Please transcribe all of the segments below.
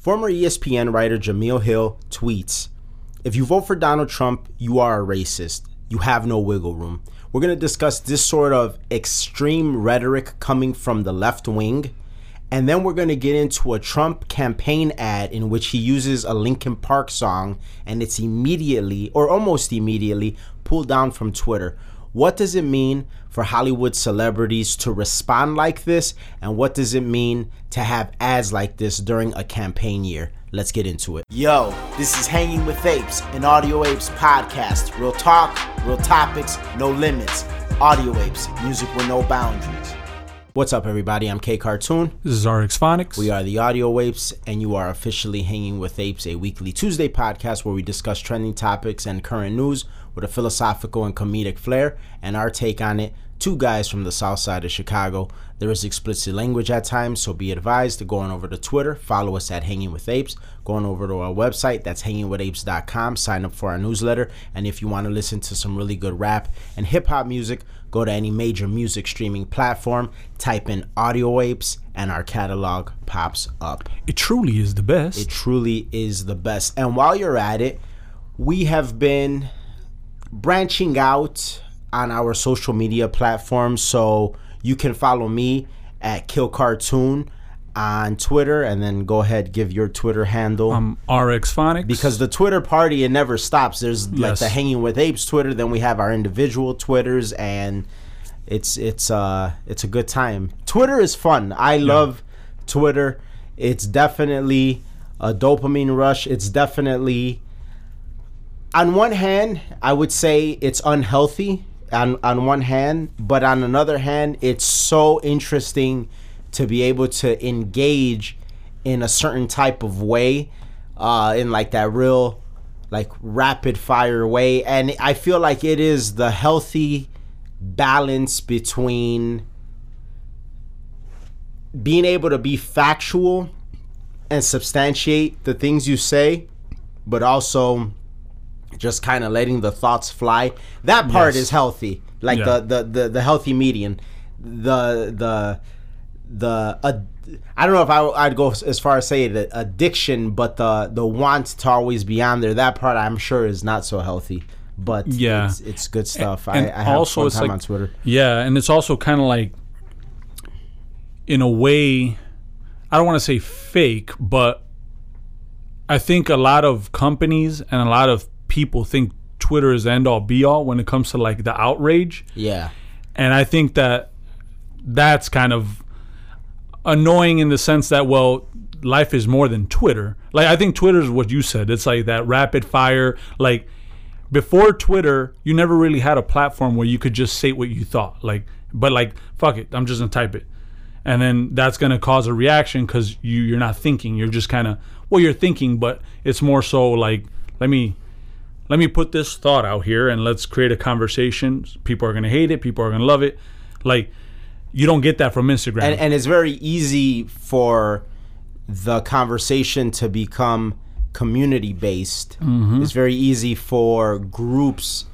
Former ESPN writer Jemele Hill tweets If you vote for Donald Trump, you are a racist. You have no wiggle room. We're going to discuss this sort of extreme rhetoric coming from the left wing. And then we're going to get into a Trump campaign ad in which he uses a Linkin Park song and it's immediately or almost immediately pulled down from Twitter. What does it mean for Hollywood celebrities to respond like this? And what does it mean to have ads like this during a campaign year? Let's get into it. Yo, this is Hanging with Apes, an Audio Apes podcast. Real talk, real topics, no limits. Audio Apes, music with no boundaries. What's up, everybody? I'm K Cartoon. This is RX Phonics. We are the Audio Apes, and you are officially Hanging with Apes, a weekly Tuesday podcast where we discuss trending topics and current news with a philosophical and comedic flair and our take on it. Two guys from the south side of Chicago. There is explicit language at times, so be advised to go on over to Twitter, follow us at Hanging with Apes, go on over to our website, that's hangingwithapes.com, sign up for our newsletter, and if you want to listen to some really good rap and hip hop music, go to any major music streaming platform, type in Audio Apes, and our catalog pops up. It truly is the best. It truly is the best. And while you're at it, we have been branching out on our social media platforms. So you can follow me at Kill Cartoon on Twitter and then go ahead give your Twitter handle. um, RX Phonics. because the Twitter party it never stops. There's like Yes. the Hanging with Apes Twitter, then we have our individual Twitters and it's it's uh it's a good time. Twitter is fun. I love Twitter. It's definitely a dopamine rush. It's definitely on one hand, I would say it's unhealthy on on one hand, but on another hand, it's so interesting to be able to engage in a certain type of way, uh, in like that real, like rapid fire way, and I feel like it is the healthy balance between being able to be factual and substantiate the things you say, but also just kind of letting the thoughts fly. That part Yes. is healthy, like Yeah. the, the the the healthy median. The the the uh, I don't know if I, I'd go as far as say the addiction, but the the want to always be on there. That part I'm sure is not so healthy, but Yeah. it's, it's good stuff. and I, I have also it's time like- on Twitter. Yeah, and it's also kind of like, in a way, I don't want to say fake, but I think a lot of companies and a lot of people think Twitter is the end all be all when it comes to like the outrage. Yeah, And I think that that's kind of annoying in the sense that, well, life is more than Twitter. Like, I think Twitter is what you said. It's like that rapid fire. Like, before Twitter, you never really had a platform where you could just say what you thought. Like, but like, fuck it, I'm just gonna type it. And then that's gonna cause a reaction because you, you're not thinking. You're just kind of, well, you're thinking, but it's more so like, let me let me put this thought out here and let's create a conversation. People are gonna hate it. People are gonna love it. Like you don't get that from Instagram. and and it's very easy for the conversation to become community based. Mm-hmm. It's very easy for groups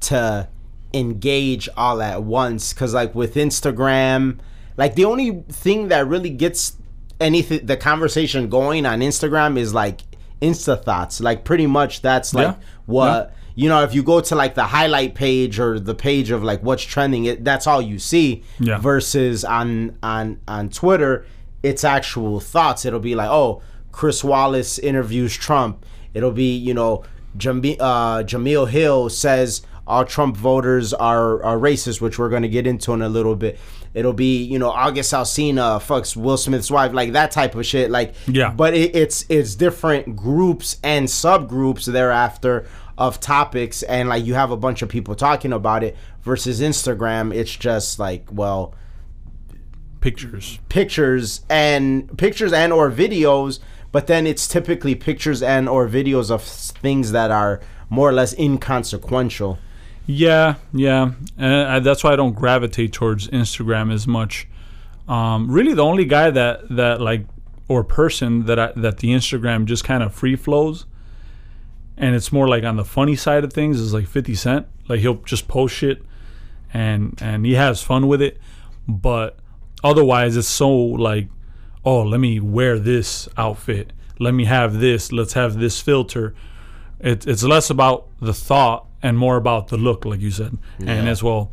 to engage all at once because like with Instagram, like the only thing that really gets anything the conversation going on Instagram is like Insta thoughts. Like pretty much that's like Yeah. what you know if you go to like the highlight page or the page of like what's trending it that's all you see Yeah. versus on on on Twitter it's actual thoughts it'll be like oh Chris Wallace interviews Trump it'll be you know Jamie, uh, Jemele Hill says all Trump voters are, are racist which we're going to get into in a little bit it'll be you know August Alsina fucks Will Smith's wife like that type of shit like Yeah. but it, it's it's different groups and subgroups thereafter of topics and like you have a bunch of people talking about it versus Instagram it's just like well Pictures. pictures and pictures and or videos but then it's typically pictures and or videos of things that are more or less inconsequential Yeah, yeah. Uh, that's why I don't gravitate towards Instagram as much. Um, really, the only guy that that like or person that I, that the Instagram just kind of free flows, and it's more like on the funny side of things is like Fifty Cent. Like he'll just post shit, and and he has fun with it, but otherwise it's so like, oh, let me wear this outfit. let me have this, let's have this filter. It, it's less about the thought and more about the look, like you said. And as well,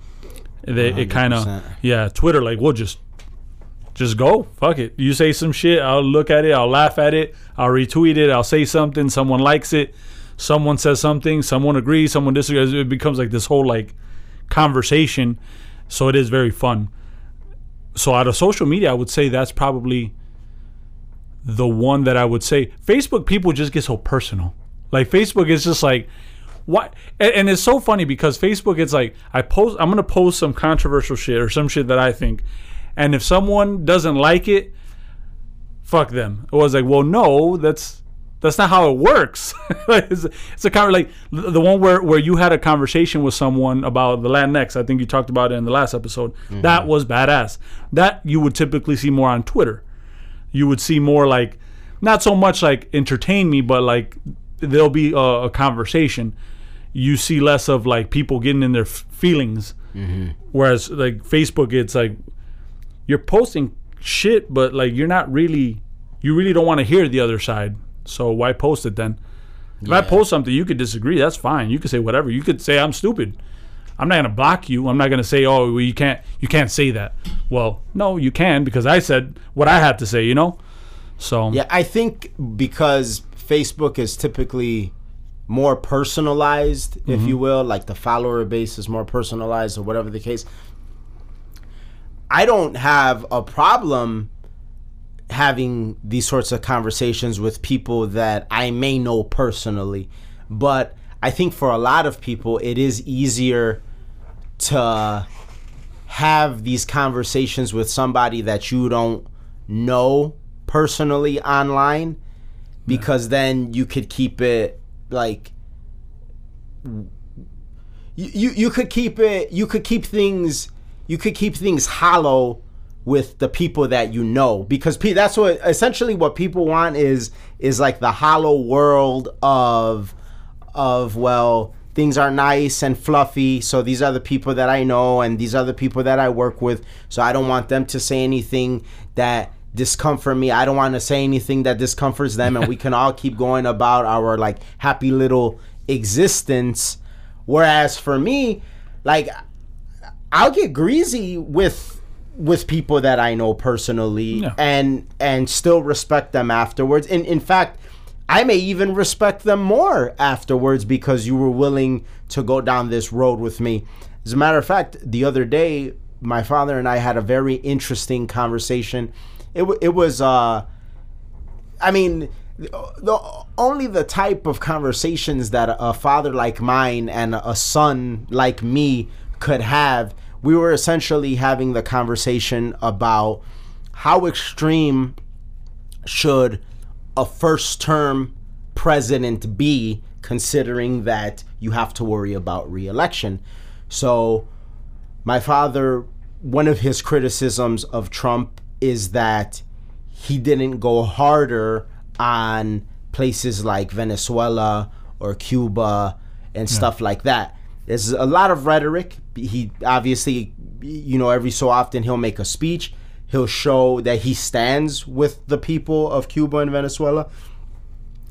they, it kind of yeah, Twitter like we'll just just go. Fuck it. You say some shit, I'll look at it, I'll laugh at it, I'll retweet it, I'll say something, someone likes it, someone says something, someone agrees, someone disagrees. It becomes like this whole like conversation. So it is very fun. So out of social media, I would say that's probably the one that I would say. Facebook people just get so personal. Like Facebook is just like what and, and it's so funny because Facebook it's like I post I'm gonna post some controversial shit or some shit that I think and if someone doesn't like it, fuck them. It was like, well no, that's that's not how it works. it's, it's a kind of like the one where, where you had a conversation with someone about the Latinx. I think you talked about it in the last episode. Mm-hmm. That was badass. That you would typically see more on Twitter. You would see more like, not so much like entertain me, but like there'll be a, a conversation. You see less of like people getting in their f- feelings. Mm-hmm. Whereas like Facebook, it's like you're posting shit, but like you're not really, you really don't want to hear the other side. So why post it then? If I post something, you could disagree. That's fine. You could say whatever. You could say I'm stupid. I'm not gonna block you. I'm not gonna say, oh, well, you can't, you can't say that. Well, no, you can because I said what I had to say. You know. So Yeah, I think because Facebook is typically more personalized, if mm-hmm. you will, like the follower base is more personalized or whatever the case. I don't have a problem having these sorts of conversations with people that I may know personally, but I think for a lot of people it is easier to have these conversations with somebody that you don't know personally online because then you could keep it like you, you you could keep it you could keep things you could keep things hollow with the people that you know because pe- that's what essentially what people want is is like the hollow world of of well things are nice and fluffy so these are the people that i know and these are the people that i work with so i don't want them to say anything that discomfort me i don't want to say anything that discomforts them and we can all keep going about our like happy little existence whereas for me like i'll get greasy with with people that i know personally Yeah. and and still respect them afterwards and in fact I may even respect them more afterwards because you were willing to go down this road with me. As a matter of fact, the other day, my father and I had a very interesting conversation. It, it was, uh, I mean, the, only the type of conversations that a father like mine and a son like me could have. We were essentially having the conversation about how extreme should a first term president be considering that you have to worry about reelection. So my father one of his criticisms of Trump is that he didn't go harder on places like Venezuela or Cuba and stuff like that. There's a lot of rhetoric. He obviously, you know, every so often he'll make a speech. He'll show that he stands with the people of Cuba and Venezuela.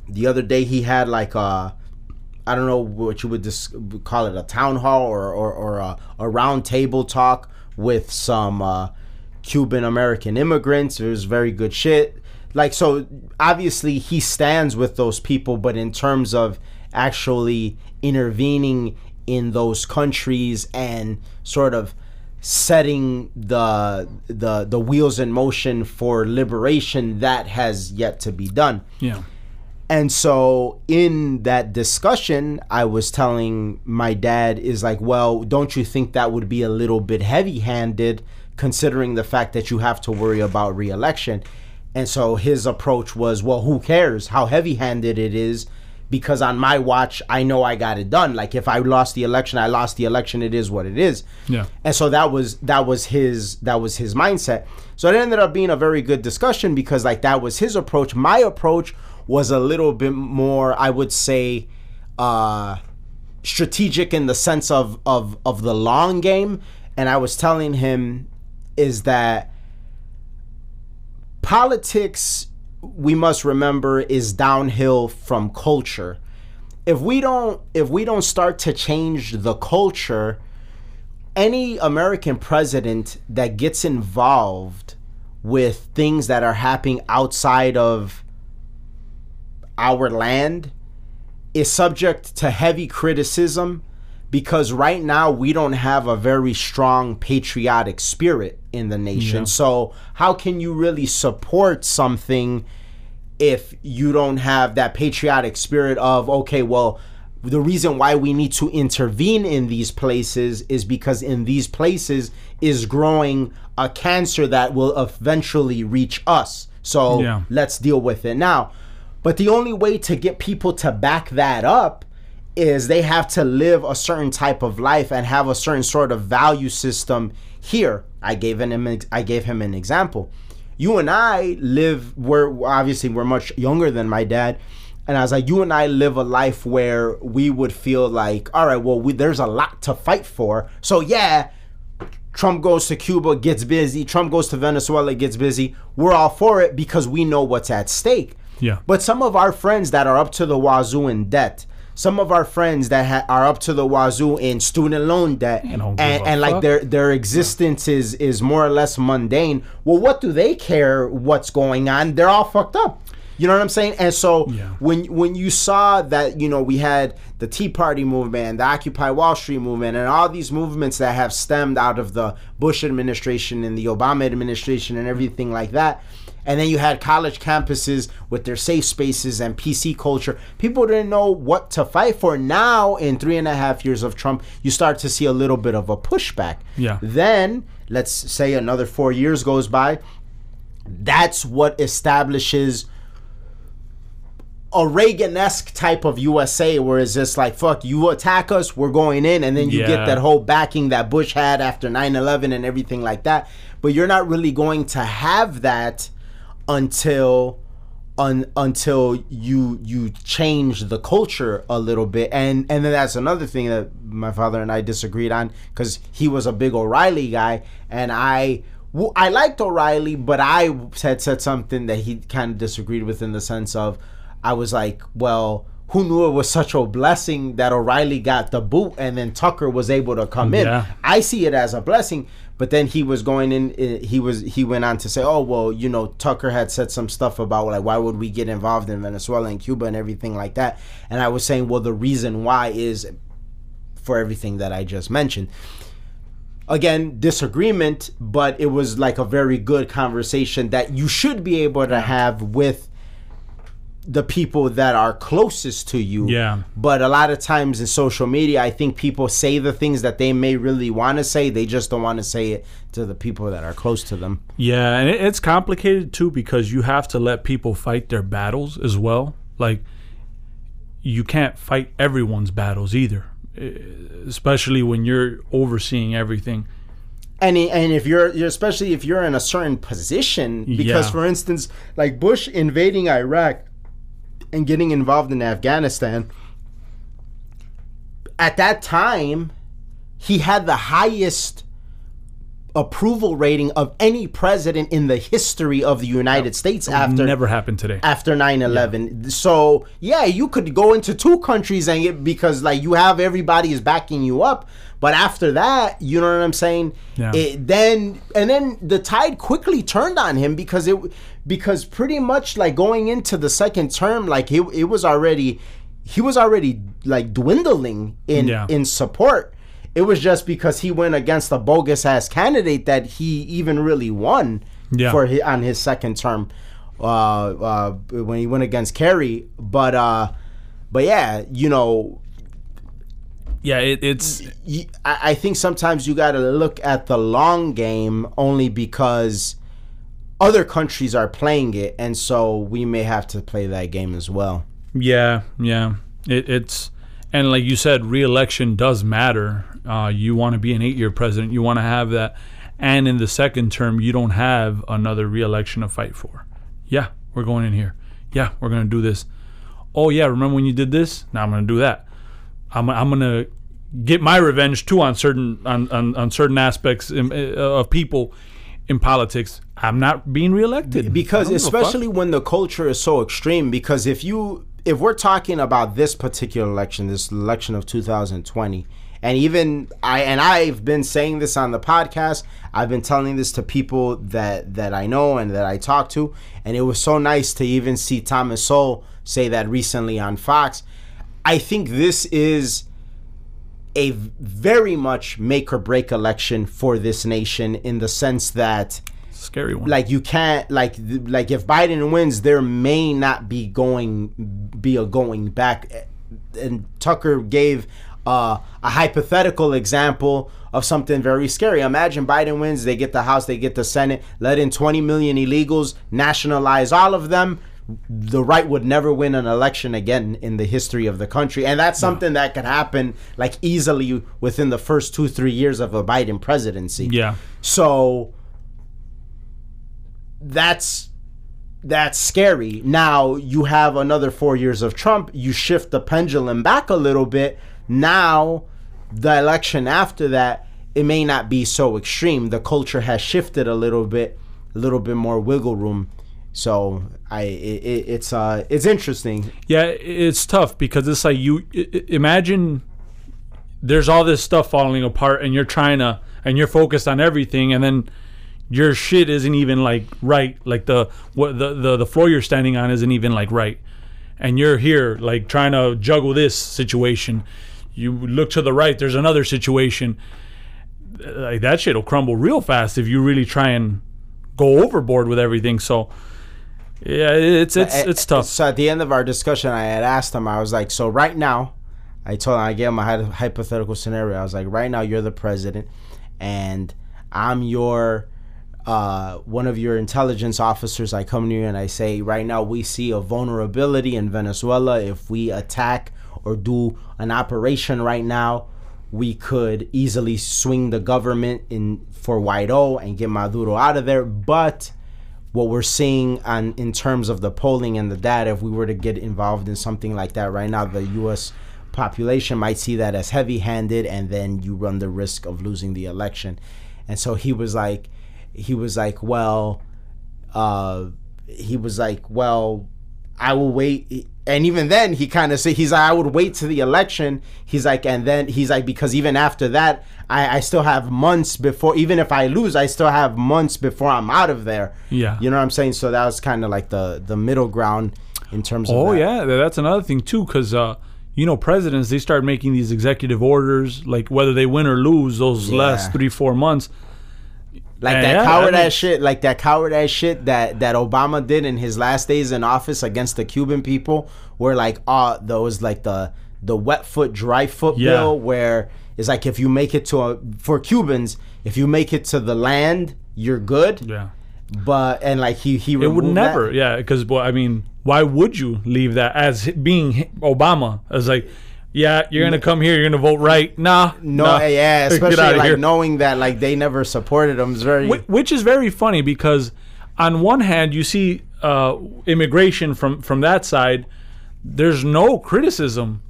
The other day he had like a, I don't know what you would just call it, a town hall or, or, or a, a round table talk with some uh, Cuban American immigrants. It was very good shit. Like, so obviously he stands with those people, but in terms of actually intervening in those countries and sort of setting the the the wheels in motion for liberation that has yet to be done. Yeah. And so in that discussion, I was telling my dad is like, well, don't you think that would be a little bit heavy-handed considering the fact that you have to worry about reelection? And so his approach was, well, who cares how heavy-handed it is because on my watch, I know I got it done. Like if I lost the election, I lost the election. It is what it is. Yeah. And so that was that was his that was his mindset. So it ended up being a very good discussion because like that was his approach. My approach was a little bit more, I would say, uh strategic in the sense of of of the long game. And I was telling him is that politics we must remember is downhill from culture. If we don't if we don't start to change the culture, any American president that gets involved with things that are happening outside of our land is subject to heavy criticism because right now we don't have a very strong patriotic spirit in the nation. Yeah. So, how can you really support something if you don't have that patriotic spirit of, okay, well, the reason why we need to intervene in these places is because in these places is growing a cancer that will eventually reach us. So, Yeah. let's deal with it now. But the only way to get people to back that up is they have to live a certain type of life and have a certain sort of value system here. I gave him I gave him an example. You and I live we're obviously we're much younger than my dad. And I was like, you and I live a life where we would feel like, all right, well, we, there's a lot to fight for. So yeah, Trump goes to Cuba, gets busy. Trump goes to Venezuela, gets busy. We're all for it because we know what's at stake. Yeah. But some of our friends that are up to the wazoo in debt, some of our friends that ha- are up to the wazoo in student loan debt, and, don't give a and, like their their existence is is more or less mundane. Well, what do they care what's going on? They're all fucked up. You know what I'm saying? And so Yeah. when when you saw that, you know, we had the Tea Party movement, the Occupy Wall Street movement, and all these movements that have stemmed out of the Bush administration and the Obama administration and everything like that. And then you had college campuses with their safe spaces and PC culture. People didn't know what to fight for. Now, in three and a half years of Trump, you start to see a little bit of a pushback. Yeah. Then, let's say another four years goes by. That's what establishes a Reagan-esque type of USA, where it's just like, fuck, you attack us, we're going in, and then you Yeah. get that whole backing that Bush had after 9-11 and everything like that. But you're not really going to have that until un, until you you change the culture a little bit and and then that's another thing that my father and I disagreed on because he was a big O'Reilly guy and I I liked O'Reilly but I had said something that he kind of disagreed with in the sense of I was like well who knew it was such a blessing that O'Reilly got the boot and then Tucker was able to come in Yeah. I see it as a blessing. But then he was going in. eh, He was he went on to say, "Oh well, you know, Tucker had said some stuff about like why would we get involved in Venezuela and Cuba and everything like that." And I was saying, well, the reason why is for everything that I just mentioned. Again, disagreement, but it was like a very good conversation that you should be able to have with the people that are closest to you. Yeah. But a lot of times in social media, I think people say the things that they may really want to say. They just don't want to say it to the people that are close to them. Yeah, and it, it's complicated too because you have to let people fight their battles as well. Like, you can't fight everyone's battles either, especially when you're overseeing everything. And and if you're, you're especially if you're in a certain position, because Yeah. for instance, like Bush invading Iraq and getting involved in Afghanistan, at that time, he had the highest approval rating of any president in the history of the United States after Never happened today. after 9-11 so yeah you could go into two countries and get because like you have everybody is backing you up but after that you know what i'm saying Yeah. it, then and then the tide quickly turned on him because it because pretty much like going into the second term like it, it was already he was already like dwindling in Yeah. in support it was just because he went against a bogus ass candidate that he even really won Yeah. for hi- on his second term uh, uh, when he went against Kerry. But uh, but yeah, you know, Yeah, it, it's I think sometimes you got to look at the long game only because other countries are playing it, and so we may have to play that game as well. Yeah, yeah. It, it's and like you said, re-election does matter. Uh, you want to be an eight-year president. You want to have that, and in the second term, you don't have another re-election to fight for. Yeah, we're going in here. Yeah, we're gonna do this. Oh yeah, remember when you did this? Now I'm gonna do that. I'm, I'm gonna get my revenge too on certain on, on, on certain aspects in, uh, of people in politics, I'm not being reelected because I don't give a fuck. especially when the culture is so extreme because if you if we're talking about this particular election this election of 2020 and even i and i've been saying this on the podcast i've been telling this to people that that i know and that i talk to and it was so nice to even see thomas sowell say that recently on fox i think this is a very much make or break election for this nation in the sense that scary one. like you can't like like if Biden wins, there may not be going be a going back. And Tucker gave uh, a hypothetical example of something very scary. Imagine Biden wins, they get the House, they get the Senate, let in 20 million illegals, nationalize all of them. The right would never win an election again in the history of the country, and that's something that could happen like easily within the first two three years of a Biden presidency. yeah. So that's that's scary. Now you have another four years of Trump. You shift the pendulum back a little bit. Now the election after that, it may not be so extreme. The culture has shifted a little bit, a little bit more wiggle room. So I, it, it, it's uh, it's interesting. Yeah, it's tough because it's like you imagine there's all this stuff falling apart and you're trying to and you're focused on everything and then your shit isn't even like right. Like the what the, the the floor you're standing on isn't even like right. And you're here like trying to juggle this situation. You look to the right there's another situation. Like that shit'll crumble real fast if you really try and go overboard with everything. So yeah it's it's it's tough So at the end of our discussion, I had asked him. I was like, "So right now," I told him I gave him a hypothetical scenario. I was like, "Right now, you're the president, and I'm your uh, one of your intelligence officers. I come to you and I say, right now, we see a vulnerability in Venezuela. If we attack or do an operation right now." We could easily swing the government in for Guaido and get Maduro out of there, but what we're seeing on in terms of the polling and the data if we were to get involved in something like that right now the US population might see that as heavy-handed and then you run the risk of losing the election. And so he was like he was like well uh he was like well I will wait and even then he kind of said he's like I would wait to the election he's like and then he's like because even after that I, I still have months before even if I lose I still have months before I'm out of there Yeah. you know what I'm saying so that was kind of like the the middle ground in terms of Oh yeah, that's another thing too, because uh, you know presidents they start making these executive orders, like whether they win or lose those Yeah. last three four months. Like Yeah, that yeah, coward I mean- ass shit like that coward ass shit that that Obama did in his last days in office against the Cuban people where like ah, uh those like the the wet foot dry foot Yeah. bill where it's like if you make it to a for Cubans if you make it to the land you're good Yeah, but and like he he it would removed that. never. Yeah, because well, I mean, why would you leave that as being Obama? As like, yeah, you're gonna come here, you're gonna vote right. Nah, no nah. yeah especially like here. knowing that like they never supported him is very Wh- which is very funny because on one hand you see uh, immigration from from that side there's no criticism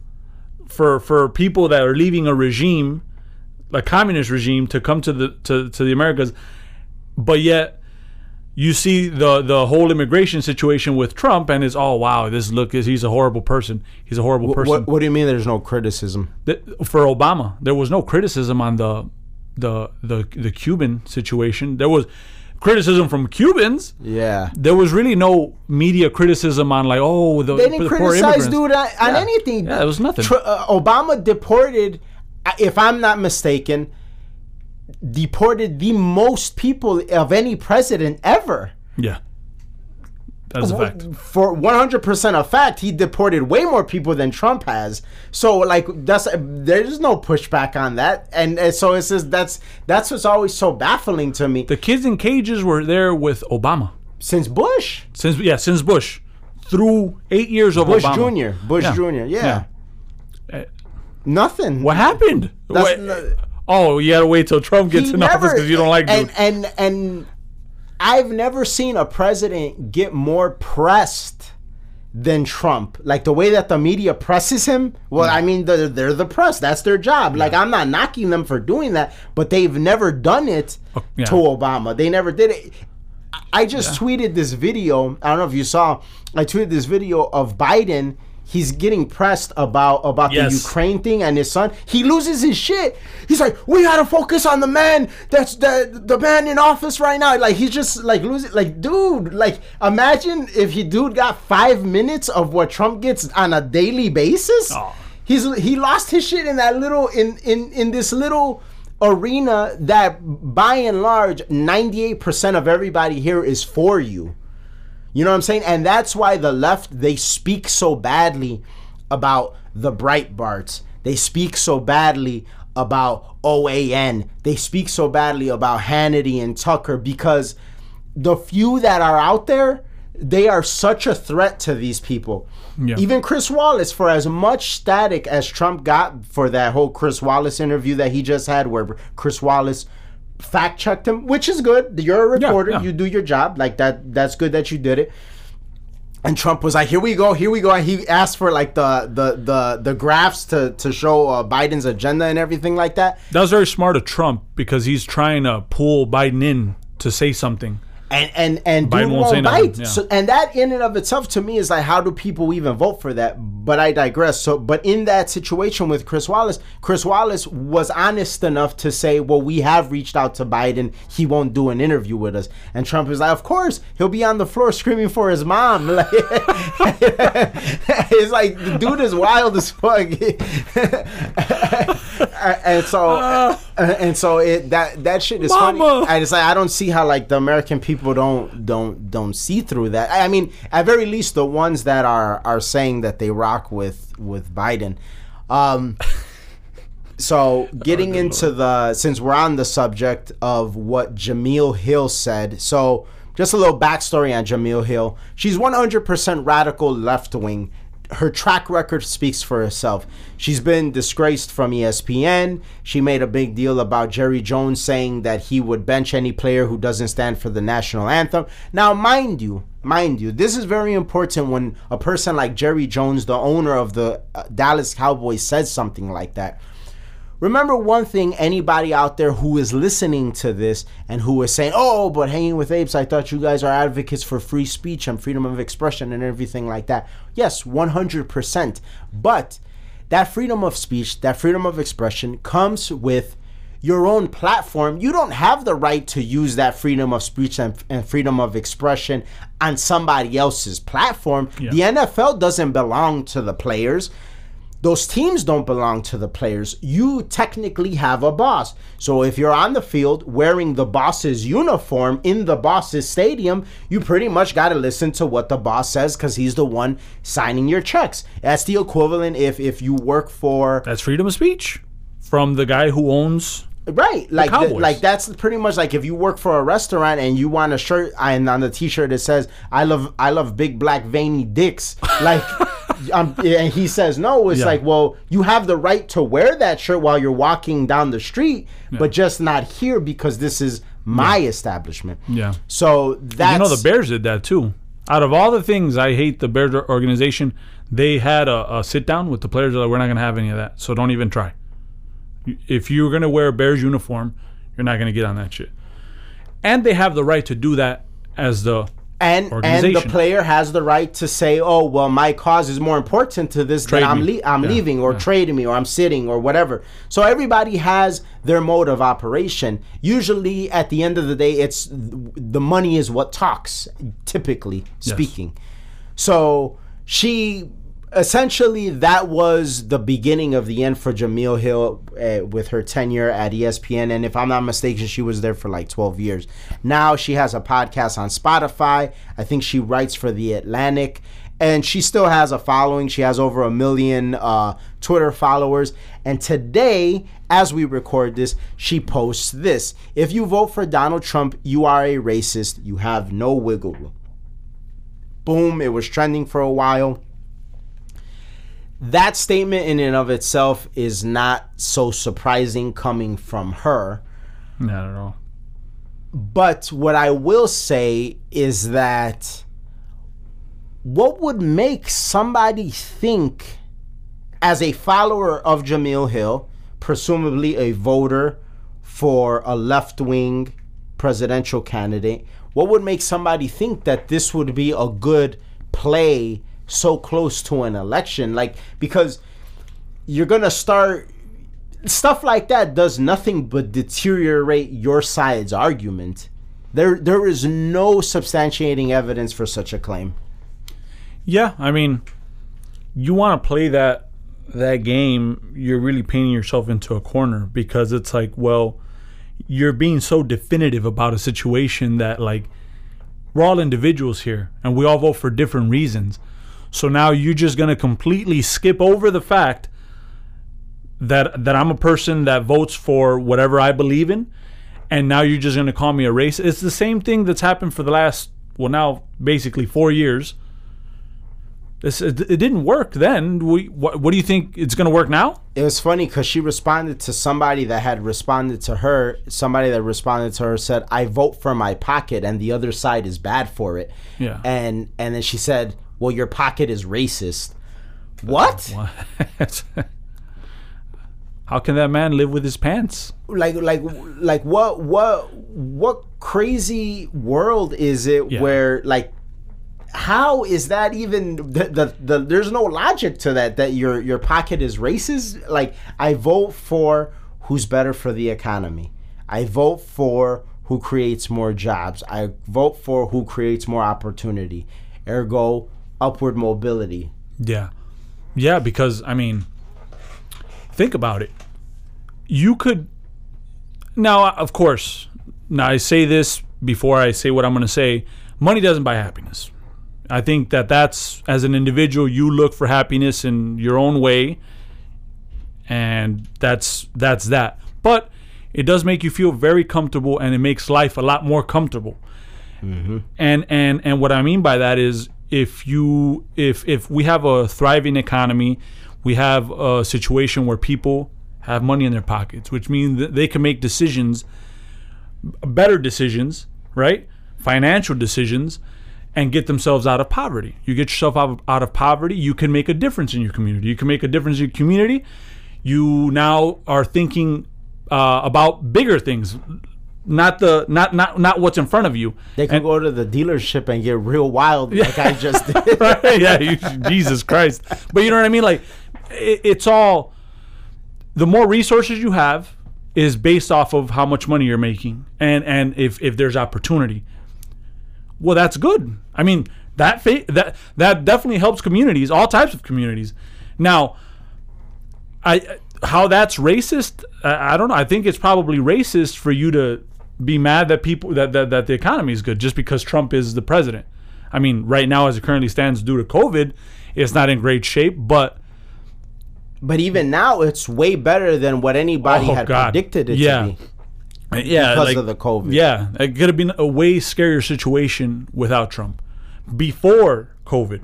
for for people that are leaving a regime a communist regime to come to the to, to the americas but yet you see the the whole immigration situation with Trump and it's oh wow this look is he's a horrible person he's a horrible person what, what do you mean there's no criticism for Obama, there was no criticism on the the the the Cuban situation. There was criticism from Cubans. yeah There was really no media criticism on like oh the, they didn't the poor criticize immigrants. dude on, on Yeah. anything. Yeah, it was nothing. Tr- uh, Obama deported, if I'm not mistaken, deported the most people of any president ever. yeah, that's a fact. For 100% a fact, he deported way more people than Trump has. So like that's there's no pushback on that, and, and so it's just that's that's what's always so baffling to me The kids in cages were there with Obama since Bush, since yeah since Bush through eight years of Bush Obama. Jr., Bush Yeah. Jr. Yeah, Uh, nothing. What happened? That's no- oh, you gotta wait till Trump gets He in office because you don't like and dude. and and I've never seen a president get more pressed than Trump. Like the way that the media presses him. Well, I mean, they're, they're the press. That's their job. Like I'm not knocking them for doing that, but they've never done it Oh, yeah. to Obama. They never did it. I just tweeted this video. I don't know if you saw. I tweeted this video of Biden. He's getting pressed about about Yes. the Ukraine thing and his son. He loses his shit. He's like, "We gotta focus on the man that's the the man in office right now." Like he's just like losing. Like, dude, like imagine if he dude got five minutes of what Trump gets on a daily basis. Oh. He's he lost his shit in that little in in in this little arena that by and large 98% of everybody here is for you. You know what I'm saying? And that's why the left they speak so badly about the Breitbarts. They speak so badly about OAN. They speak so badly about Hannity and Tucker because the few that are out there, they are such a threat to these people. Yeah. Even Chris Wallace, for as much static as Trump got for that whole Chris Wallace interview that he just had, where Chris Wallace fact checked him, which is good. You're a reporter, yeah. you do your job. Like that, that's good that you did it. And Trump was like, "Here we go, here we go." And he asked for like the the the the graphs to to show uh, Biden's agenda and everything like that. That was very smart of Trump because he's trying to pull Biden in to say something. And and and Biden dude won't say yeah. So, and that in and of itself to me is like, how do people even vote for that? But I digress. So, but in that situation with Chris Wallace, Chris Wallace was honest enough to say, "Well, we have reached out to Biden. He won't do an interview with us." And Trump is like, "Of course, he'll be on the floor screaming for his mom." Like, it's like the dude is wild as fuck. and so, ah. and so it that that shit is funny. And it's like I don't see how like the American people don't don't don't see through that. I mean, at very least the ones that are are saying that they rock with with Biden. Um so getting into the since we're on the subject of what Jemele Hill said. So just a little backstory on Jemele Hill. She's 100% radical left wing. Her track record speaks for herself. She's been disgraced from ESPN. She made a big deal about Jerry Jones saying that he would bench any player who doesn't stand for the national anthem. Now, mind you, mind you, this is very important when a person like Jerry Jones, the owner of the uh, Dallas Cowboys, says something like that. Remember one thing, anybody out there who is listening to this and who is saying, oh, but hanging with apes, I thought you guys are advocates for free speech and freedom of expression and everything like that. Yes, 100%. But that freedom of speech, that freedom of expression comes with your own platform. You don't have the right to use that freedom of speech and, and freedom of expression on somebody else's platform. Yeah. The NFL doesn't belong to the players those teams don't belong to the players. You technically have a boss. So if you're on the field wearing the boss's uniform in the boss's stadium, you pretty much got to listen to what the boss says because he's the one signing your checks. That's the equivalent if if you work for That's freedom of speech from the guy who owns. Right, like th- Cowboys. like that's pretty much like if you work for a restaurant and you want a shirt and on the T-shirt it says "I love I love big black veiny dicks," like, um, and he says no. It's Yeah. like, well, you have the right to wear that shirt while you're walking down the street, but just not here because this is my establishment. Yeah. So that You know, the Bears did that too. Out of all the things I hate the Bears organization, they had a, a sit down with the players. Like, we're not going to have any of that. So don't even try. If you're going to wear a Bears uniform, you're not going to get on that shit. And they have the right to do that as the and and the player has the right to say, "Oh, well, my cause is more important to this Trade than I'm le- I'm Yeah, leaving or trading me or I'm sitting or whatever." So everybody has their mode of operation. Usually, at the end of the day, it's the money is what talks. Typically speaking, so she essentially that was the beginning of the end for Jemele Hill uh, with her tenure at ESPN and if I'm not mistaken she was there for like 12 years. Now she has a podcast on Spotify. I think she writes for The Atlantic and she still has a following. She has over a million uh, Twitter followers and today as we record this, she posts this. If you vote for Donald Trump, you are a racist. You have no wiggle room. Boom, it was trending for a while that statement in and of itself is not so surprising coming from her. not at all. But what I will say is that what would make somebody think, as a follower of Jemele Hill, presumably a voter for a left wing presidential candidate, what would make somebody think that this would be a good play so close to an election? Like, because you're going to start. Stuff like that does nothing but deteriorate your side's argument. There, there is no substantiating evidence for such a claim. Yeah, I mean, you want to play that that game, you're really painting yourself into a corner because it's like, well, you're being so definitive about a situation that like we're all individuals here and we all vote for different reasons. So now you're just going to completely skip over the fact that that I'm a person that votes for whatever I believe in and now you're just going to call me a racist. It's the same thing that's happened for the last well now basically 4 years this, it, it didn't work then. We, what, what do you think it's going to work now? It was funny because she responded to somebody that had responded to her. Somebody that responded to her said, "I vote for my pocket, and the other side is bad for it." Yeah. And and then she said, "Well, your pocket is racist." What? What? How can that man live with his pants? Like like like what what what crazy world is it Yeah. where like how is that even the, the, the there's no logic to that that your your pocket is racist like i vote for who's better for the economy i vote for who creates more jobs i vote for who creates more opportunity ergo upward mobility Yeah. Yeah, because I mean think about it. You could now uh, of course, now I say this before I say what I'm going to say, money doesn't buy happiness. I think that that's as an individual you look for happiness in your own way and that's that's that. But it does make you feel very comfortable and it makes life a lot more comfortable. Mm-hmm. And and and what I mean by that is if you if if we have a thriving economy, we have a situation where people have money in their pockets, which means that they can make decisions, better decisions, right? Financial decisions, and get themselves out of poverty. You get yourself out of, out of poverty, you can make a difference in your community. You can make a difference in your community. You now are thinking uh, about bigger things, not the not not not what's in front of you. they can go to the dealership and get real wild like i just did right? Yeah, you, Jesus Christ. But you know what I mean? Like, it, it's all the more resources you have is based off of how much money you're making, and and if if there's opportunity, well, that's good. I mean, that fa- that that definitely helps communities, all types of communities. Now, I how that's racist, I, I don't know. I think it's probably racist for you to be mad that people that, that that the economy is good just because Trump is the president. I mean, right now as it currently stands due to COVID, it's not in great shape, but But even now, it's way better than what anybody Oh, had God. predicted it Yeah. to be yeah, because like- of the COVID. Yeah, it could have been a way scarier situation without Trump. Before COVID,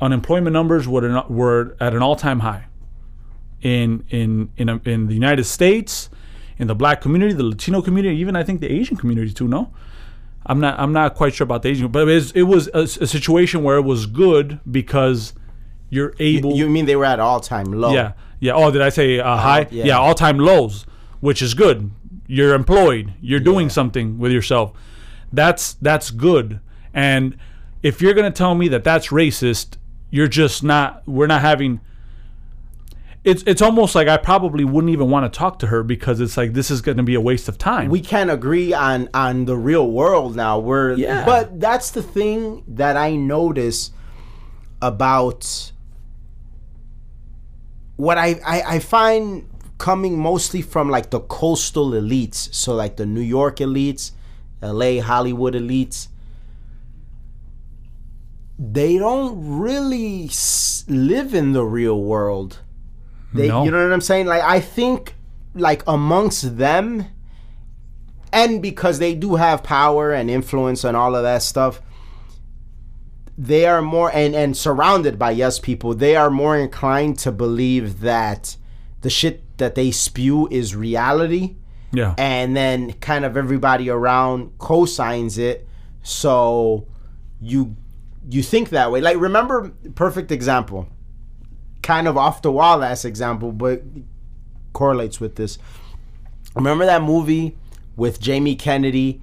unemployment numbers were were at an all-time high in in in in the United States, in the Black community, the Latino community, even I think the Asian community too. No, I'm not I'm not quite sure about the Asian, but it was, it was a, a situation where it was good because you're able. You mean they were at all time low? Yeah, yeah. Oh, did I say uh, high? yeah. Yeah, all time lows, which is good. You're employed. You're doing something with yourself. That's that's good. And if you're gonna tell me that that's racist, you're just not. We're not having. It's it's almost like I probably wouldn't even want to talk to her because it's like this is going to be a waste of time. we can't agree on on the real world now. We're Yeah. but that's the thing that I notice about what I, I I find coming mostly from like the coastal elites, so like the New York elites, L.A. Hollywood elites. They don't really s- live in the real world. They, No. you know what I'm saying? Like I think, like amongst them, and because they do have power and influence and all of that stuff they are more and and surrounded by yes people they are more inclined to believe that the shit that they spew is reality yeah. and then kind of everybody around co-signs it so you you think that way. Like remember perfect example. Kind of off the wall ass example, but correlates with this. Remember that movie with Jamie Kennedy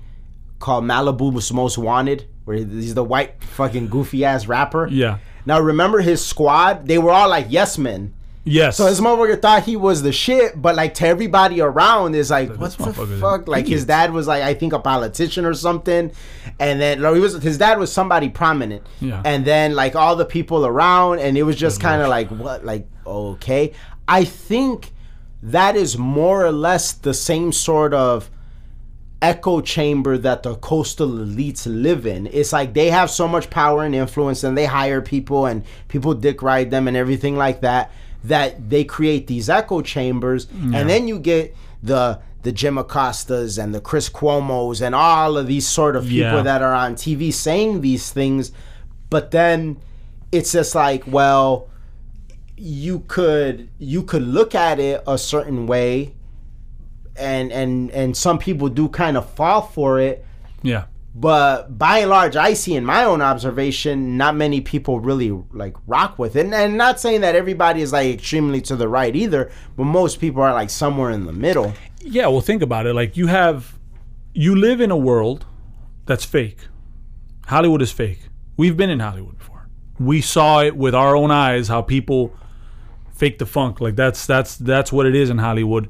called Malibu's Most Wanted, where he's the white fucking goofy ass rapper. Yeah. Now remember his squad? They were all like yes men. Yes. So this motherfucker thought he was the shit, but like to everybody around is like, what the fuck? Like his dad was like, I think a politician or something, and then no, he was his dad was somebody prominent, Yeah. and then like all the people around, and it was just kind of like what, like okay. I think that is more or less the same sort of echo chamber that the coastal elites live in. It's like they have so much power and influence and they hire people and people dick ride them and everything like that that they create these echo chambers and then you get the the Jim Acostas and the Chris Cuomo's and all of these sort of people Yeah. that are on TV saying these things but then it's just like well you could you could look at it a certain way and and and some people do kind of fall for it yeah. But by and large i see in my own observation not many people really like rock with it and, and not saying that everybody is like extremely to the right either but most people are like somewhere in the middle Yeah, well, think about it. Like you have, you live in a world that's fake. Hollywood is fake. We've been in Hollywood before. We saw it with our own eyes how people fake the funk. Like that's that's that's what it is in Hollywood.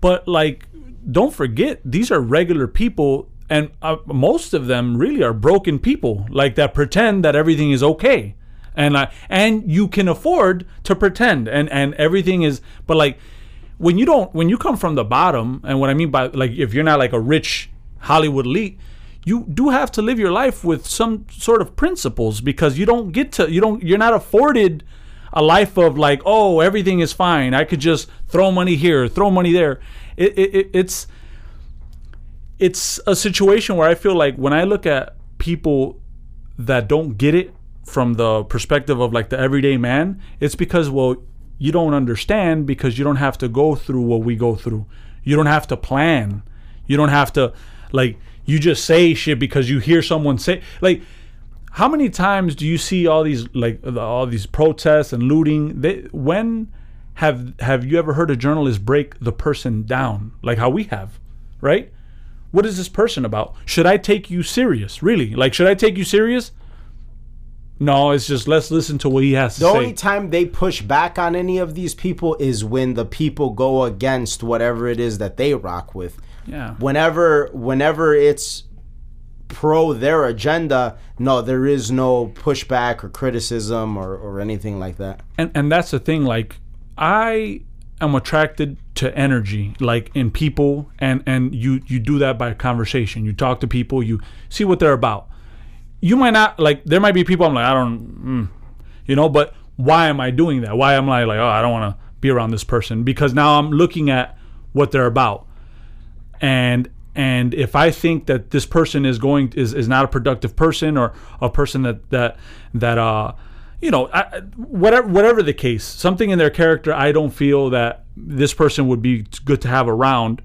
But like, don't forget these are regular people, and uh, most of them really are broken people. Like that pretend that everything is okay, and uh, and you can afford to pretend, and and everything is. But like when you don't when you come from the bottom and what i mean by like if you're not like a rich hollywood elite you do have to live your life with some sort of principles because you don't get to you don't you're not afforded a life of like oh everything is fine i could just throw money here throw money there it, it, it it's it's a situation where i feel like when i look at people that don't get it from the perspective of like the everyday man it's because well you don't understand because you don't have to go through what we go through. You don't have to plan. You don't have to like you just say shit because you hear someone say like how many times do you see all these like all these protests and looting? They, when have have you ever heard a journalist break the person down like how we have right what is this person about? Should i take you serious? Really? Like should i take you serious? No it's just let's listen to what he has to the say. only time they push back on any of these people is when the people go against whatever it is that they rock with. Yeah. Whenever whenever it's pro their agenda no there is no pushback or criticism or, or anything like that. And and that's the thing like i am attracted to energy like in people and and you you do that by conversation. You talk to people you see what they're about. You might not like there might be people i'm like i don't mm, you know but why am i doing that? Why am i like oh i don't want to be around this person? Because now i'm looking at what they're about. And and if I think that this person is going is, is not a productive person or a person that that that uh you know I, whatever whatever the case something in their character I don't feel that this person would be good to have around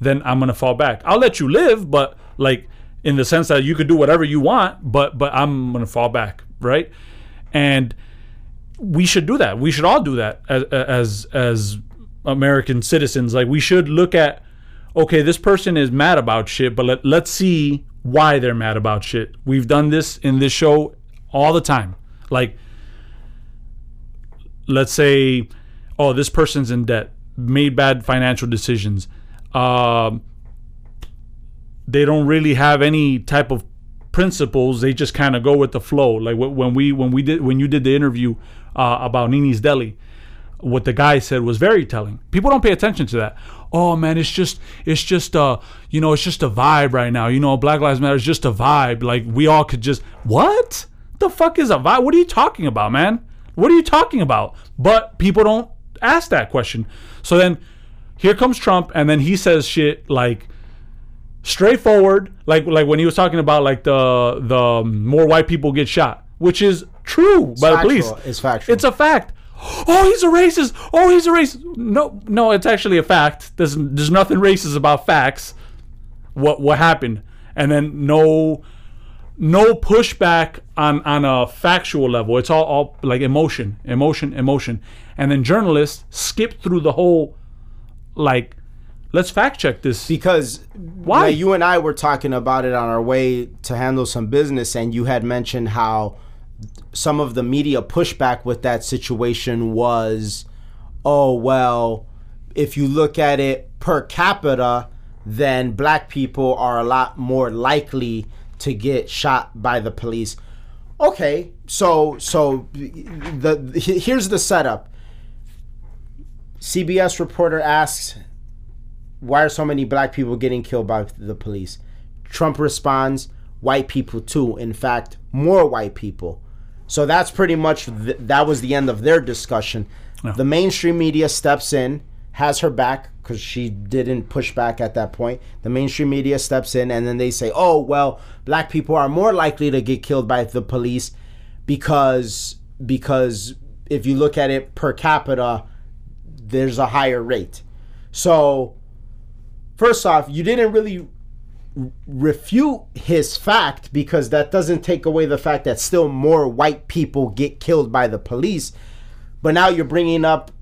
then I'm gonna fall back I'll let you live but like in the sense that you could do whatever you want but but I'm gonna fall back right and we should do that we should all do that as as as American citizens like we should look at okay, this person is mad about shit, but let, let's see why they're mad about shit. We've done this in this show all the time. Like, let's say, oh, this person's in debt, made bad financial decisions. Um, they don't really have any type of principles. They just kind of go with the flow. Like when we when we did when you did the interview uh, about Nini's Deli, what the guy said was very telling. People don't pay attention to that. Oh man, it's just it's just uh you know it's just a vibe right now. You know, Black Lives Matter is just a vibe. Like we all could just what the fuck is a vibe? What are you talking about, man? What are you talking about? But people don't ask that question. So then here comes Trump, and then he says shit like straightforward, like like when he was talking about like the the more white people get shot, which is true by the police. It's factual. It's a fact. Oh, he's a racist. Oh, he's a racist. No, no, it's actually a fact. There's there's nothing racist about facts. What what happened? And then no no pushback on on a factual level. It's all all like emotion, emotion, emotion, and then journalists skip through the whole like. Let's fact check this. because Why? like, you and I were talking about it on our way to handle some business, and you had mentioned how some of the media pushback with that situation was, oh well, if you look at it per capita, then black people are a lot more likely to get shot by the police. Okay, so so the he- here's the setup. CBS reporter asks, "Why are so many black people getting killed by the police?" Trump responds, "White people too. In fact, more white people." So that's pretty much th- that was the end of their discussion. The mainstream media steps in, has her back because she didn't push back at that point. The mainstream media steps in, and then they say, "Oh well, black people are more likely to get killed by the police because because if you look at it per capita, there's a higher rate." So first off, you didn't really refute his fact because that doesn't take away the fact that still more white people get killed by the police. But now you're bringing up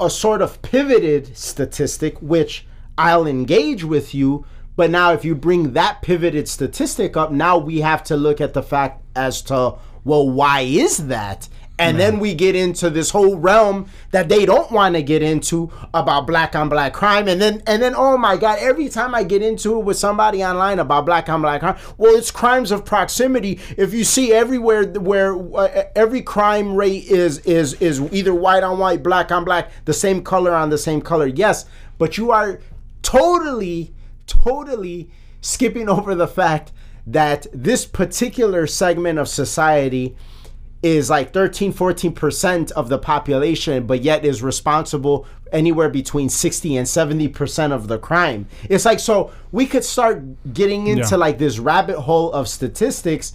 a sort of pivoted statistic, which I'll engage with you. But now, if you bring that pivoted statistic up, now we have to look at the fact as to, well, why is that? And then we get into this whole realm that they don't want to get into about black on black crime. And then, and then, oh my God, every time I get into it with somebody online about black on black crime, well, it's crimes of proximity. If you see everywhere where uh, every crime rate is is is either white on white, black on black, the same color on the same color, yes, but you are totally, totally skipping over the fact that this particular segment of society is like 13 14% of the population but yet is responsible anywhere between 60 and 70% of the crime. It's like so we could start getting into Yeah. like this rabbit hole of statistics.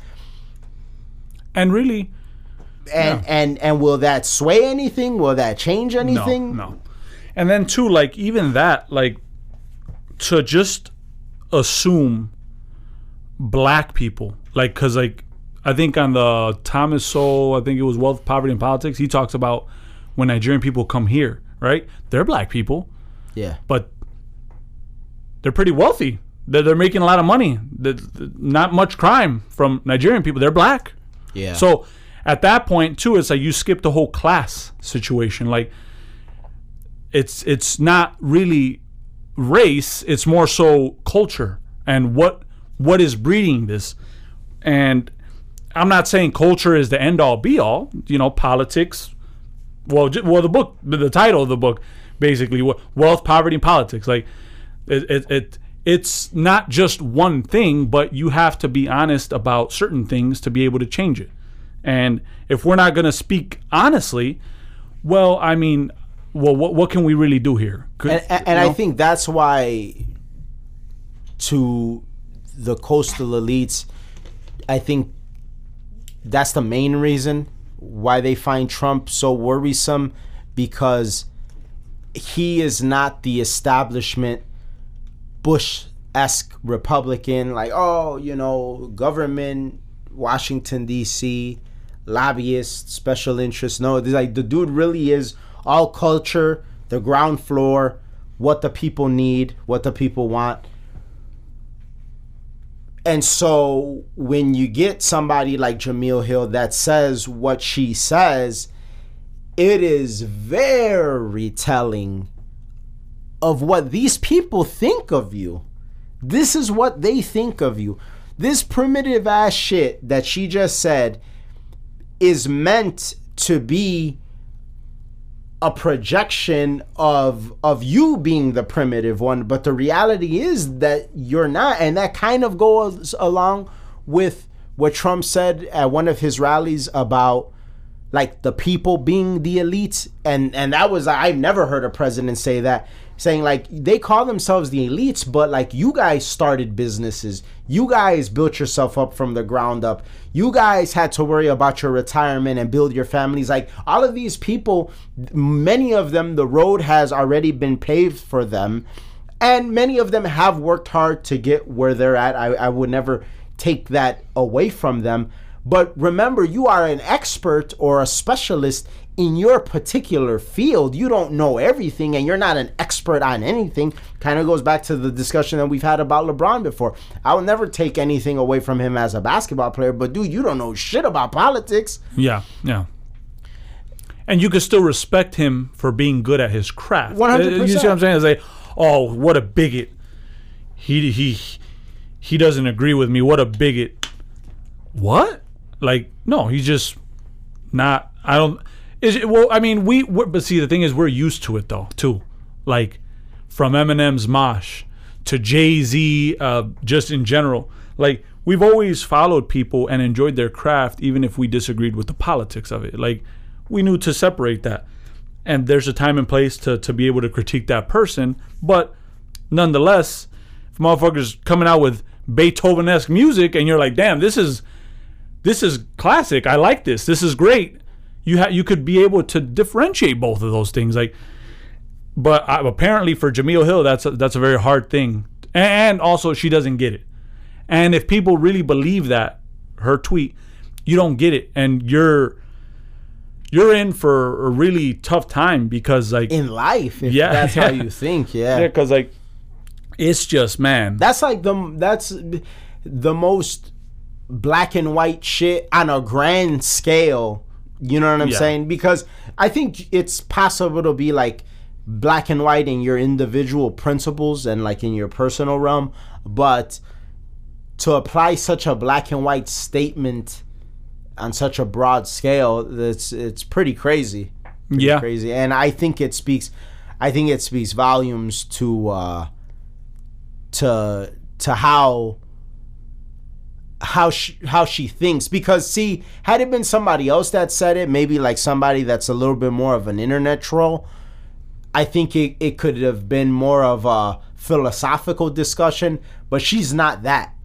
And really, and and and will that sway anything? Will that change anything? No, no. And then too, like even that, like to just assume black people, like because like I think on the Thomas Sowell, I think it was Wealth, Poverty, and Politics. He talks about when Nigerian people come here, right? They're black people, yeah but they're pretty wealthy. They're, they're making a lot of money. There's not much crime from Nigerian people. They're black. yeah So at that point too, it's like you skip the whole class situation. Like it's it's not really race, it's more so culture and what what is breeding this. And I'm not saying culture is the end all be all, you know, politics. Well, well the book the, title of the book basically wealth, poverty and politics. Like it, it, it it's not just one thing, but you have to be honest about certain things to be able to change it. And if we're not going to speak honestly, well, I mean, well, what what can we really do here? Could- and, and, and you I think that's why to the coastal elites, I think that's the main reason why they find Trump so worrisome because he is not the establishment Bush esque Republican, like, oh, you know, government, Washington, D.C., lobbyists, special interests. No, it's like the dude really is all culture, the ground floor, what the people need, what the people want. And so when you get somebody like Jemele Hill that says what she says, it is very telling of what these people think of you. This is what they think of you. This primitive ass shit that she just said is meant to be a projection of of you being the primitive one but the reality is that you're not and that kind of goes along with what Trump said at one of his rallies about like the people being the elite and and that was I've never heard a president say that saying like they call themselves the elites but like you guys started businesses. You guys built yourself up from the ground up. You guys had to worry about your retirement and build your families. Like all of these people many of them the road has already been paved for them. And many of them have worked hard to get where they're at. I, I would never take that away from them. But remember, you are an expert or a specialist in your particular field. You don't know everything and you're not an expert on anything. Kind of goes back to the discussion that we've had about LeBron before. I will never take anything away from him as a basketball player, but dude, you don't know shit about politics. Yeah, yeah. And you can still respect him for being good at his craft. 100%. You see what I'm saying? It's like, oh, what a bigot. He he he doesn't agree with me. What a bigot. What? Like, no, he's just not. I don't. Is well, I mean, we. But see, the thing is, we're used to it though, too. Like, from Eminem's Mosh to Jay Z, uh, just in general. Like, we've always followed people and enjoyed their craft, even if we disagreed with the politics of it. Like, we knew to separate that. And there's a time and place to, to be able to critique that person. But nonetheless, if motherfuckers coming out with Beethoven esque music and you're like, damn, this is this is classic. I like this. This is great. You ha- you could be able to differentiate both of those things. Like, but uh, apparently for Jemele Hill, that's a, that's a very hard thing. And also, she doesn't get it. And if people really believe that her tweet, you don't get it, and you're you're in for a really tough time because like In life, if Yeah, that's yeah. how you think, yeah. yeah, because like it's just man. That's like the that's the most black and white shit on a grand scale. You know what I'm Yeah. saying? Because I think it's possible to be like black and white in your individual principles and like in your personal realm, but to apply such a black and white statement on such a broad scale, it's it's pretty crazy. Pretty Yeah. crazy. And I think it speaks I think it speaks volumes to uh to to how how she, how she thinks. Because see had it been somebody else that said it maybe like somebody that's a little bit more of an internet troll i think it, it could have been more of a philosophical discussion but she's not that.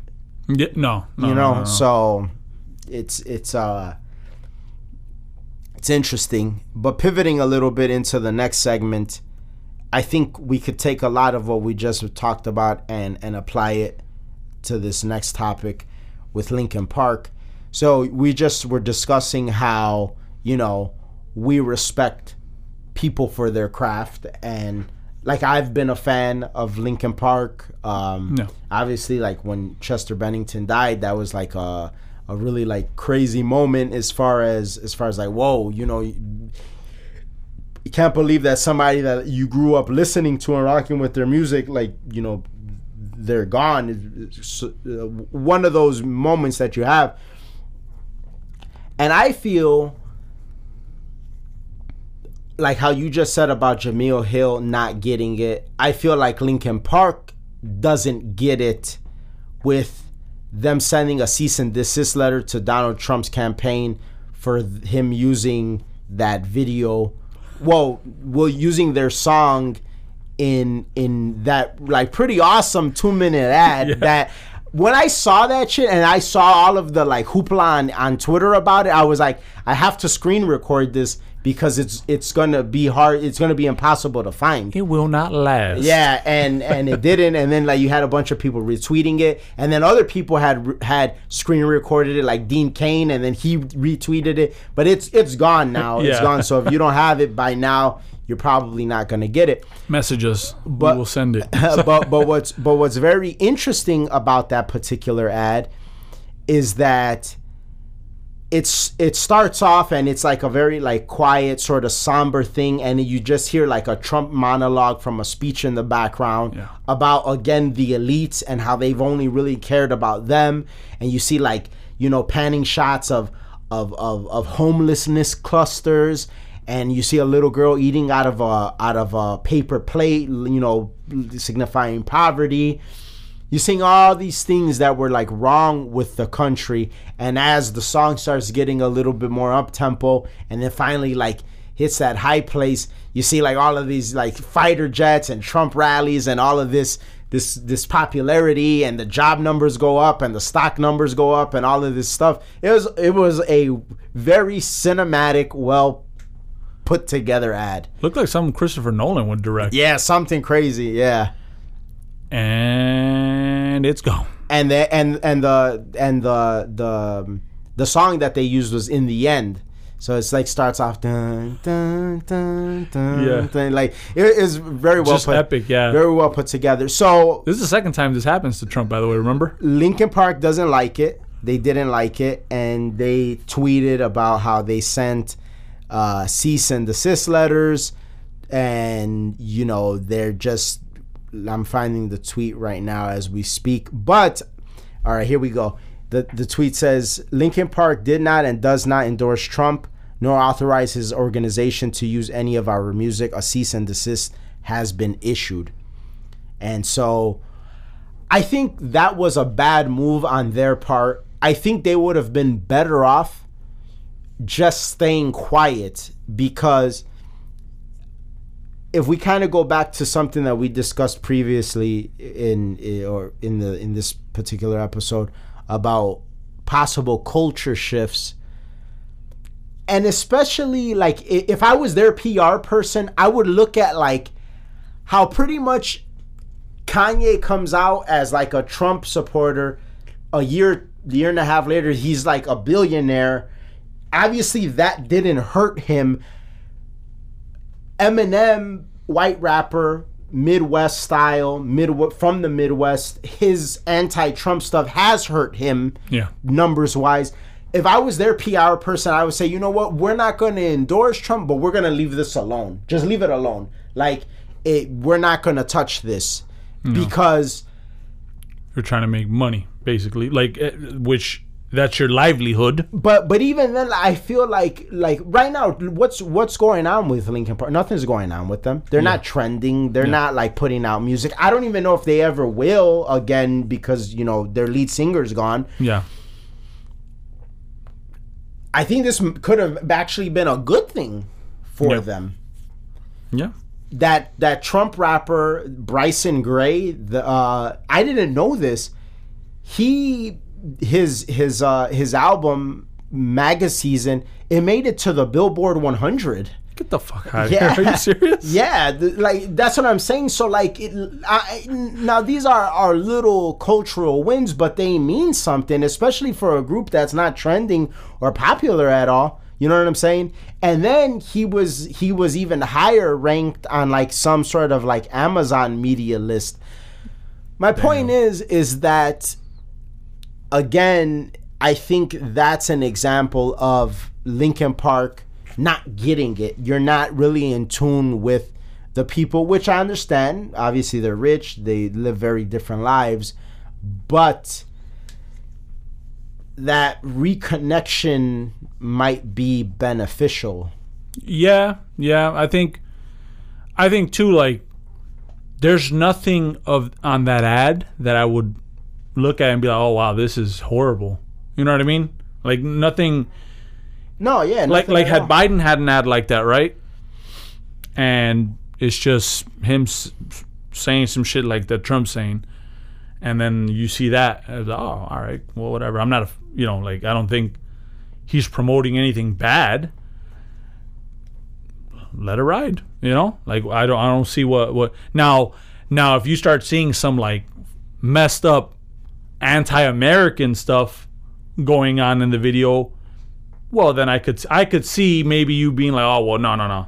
Yeah, no, no, you no, know no, no. so it's it's uh it's interesting. But pivoting a little bit into the next segment i think we could take a lot of what we just talked about and and apply it to this next topic with linkin park so we just were discussing how you know we respect people for their craft and like I've been a fan of Linkin Park. Um, Yeah. Obviously, like when Chester Bennington died, that was like a a really like crazy moment as far as as far as like whoa, you know, you can't believe that somebody that you grew up listening to and rocking with their music, like you know, they're gone. It's, uh, one of those moments that you have, and I feel like how you just said about Jemele Hill not getting it. I feel like Linkin Park doesn't get it with them sending a cease and desist letter to Donald Trump's campaign for him using that video. Well, well, using their song in in that like pretty awesome two minute ad that when I saw that shit and I saw all of the like hoopla on, on Twitter about it, I was like, I have to screen record this because it's it's gonna be hard. It's gonna be impossible to find. It will not last. Yeah, and and it didn't, and then like you had a bunch of people retweeting it, and then other people had had screen recorded it, like Dean Cain, and then he retweeted it, but it's it's gone now. it's gone. So if you don't have it by now, you're probably not gonna get it. Message us. But- we will send it. but but what's but what's very interesting about that particular ad is that it's it starts off and it's like a very like quiet sort of somber thing and you just hear like a Trump monologue from a speech in the background Yeah. about again the elites and how they've only really cared about them and you see like you know panning shots of of of, of homelessness clusters and you see a little girl eating out of a out of a paper plate you know signifying poverty. You're seeing all these things that were like wrong with the country. And as the song starts getting a little bit more up tempo and then finally like hits that high place you see like all of these like fighter jets and trump rallies and all of this this this popularity and the job numbers go up and the stock numbers go up and all of this stuff. It was it was a very cinematic well put together ad Looked like something Christopher Nolan would direct. yeah something crazy yeah And it's gone. and the and and the and the the the song that they used was in the end. So it's like starts off dun dun dun dun, Yeah. dun like it is very well Just put, epic, yeah. very well put together. So This is the second time this happens to Trump, by the way. Remember? Linkin Park doesn't like it. They didn't like it, and they tweeted about how they sent uh, cease and desist letters, and you know they're just. I'm finding the tweet right now as we speak. But all right, here we go. the The tweet says Linkin Park did not and does not endorse Trump, nor authorize his organization to use any of our music. A cease and desist has been issued, and so. I think that was a bad move on their part. I think they would have been better off just staying quiet because if we kind of go back to something that we discussed previously in eh, or in the in this particular episode about possible culture shifts and especially like if I was their PR person, I would look at like how pretty much Kanye comes out as like a Trump supporter. A year, year and a half later, he's like a billionaire. Obviously, that didn't hurt him. Eminem, white rapper, Midwest style, mid from the Midwest. His anti-Trump stuff has hurt him Yeah. numbers wise. If I was their PR person, I would say, you know what, we're not going to endorse Trump, but we're going to leave this alone. Just leave it alone. Like, it, we're not going to touch this because You're trying to make money, basically. Like, eh, which that's your livelihood. but but even then i feel like like right now what's what's going on with linkin park nothing's going on with them they're not trending they're not like putting out music i don't even know if they ever will again because you know their lead singer's gone Yeah. i think this could have actually been a good thing for Yeah. them Yeah. that that Trump rapper Bryson Gray, the uh, I didn't know this. He his his uh, his album Maga Season it made it to the Billboard 100. Get the fuck out of Yeah. here. Are you serious? Yeah, th- like that's what I'm saying. So like, it, I, now these are are little cultural wins, but they mean something, especially for a group that's not trending or popular at all. You know what I'm saying? And then he was he was even higher ranked on like some sort of like Amazon media list. My point is is that again, I think that's an example of Linkin Park not getting it. You're not really in tune with the people, which I understand. Obviously, they're rich, they live very different lives, but that reconnection might be beneficial. Yeah, yeah. I think, I think too. Like, there's nothing of on that ad that I would look at and be like, "Oh wow, this is horrible." You know what I mean? Like nothing. No, yeah, Like nothing like at had all. Biden had an ad like that, right? And it's just him s- saying some shit like that Trump's saying, and then you see that as oh, all right, well, whatever. I'm not a you know like I don't think he's promoting anything bad. Let it ride, you know. Like I don't I don't see what what now now if you start seeing some like messed up anti-American stuff going on in the video, well then I could I could see maybe you being like, oh well, no no no,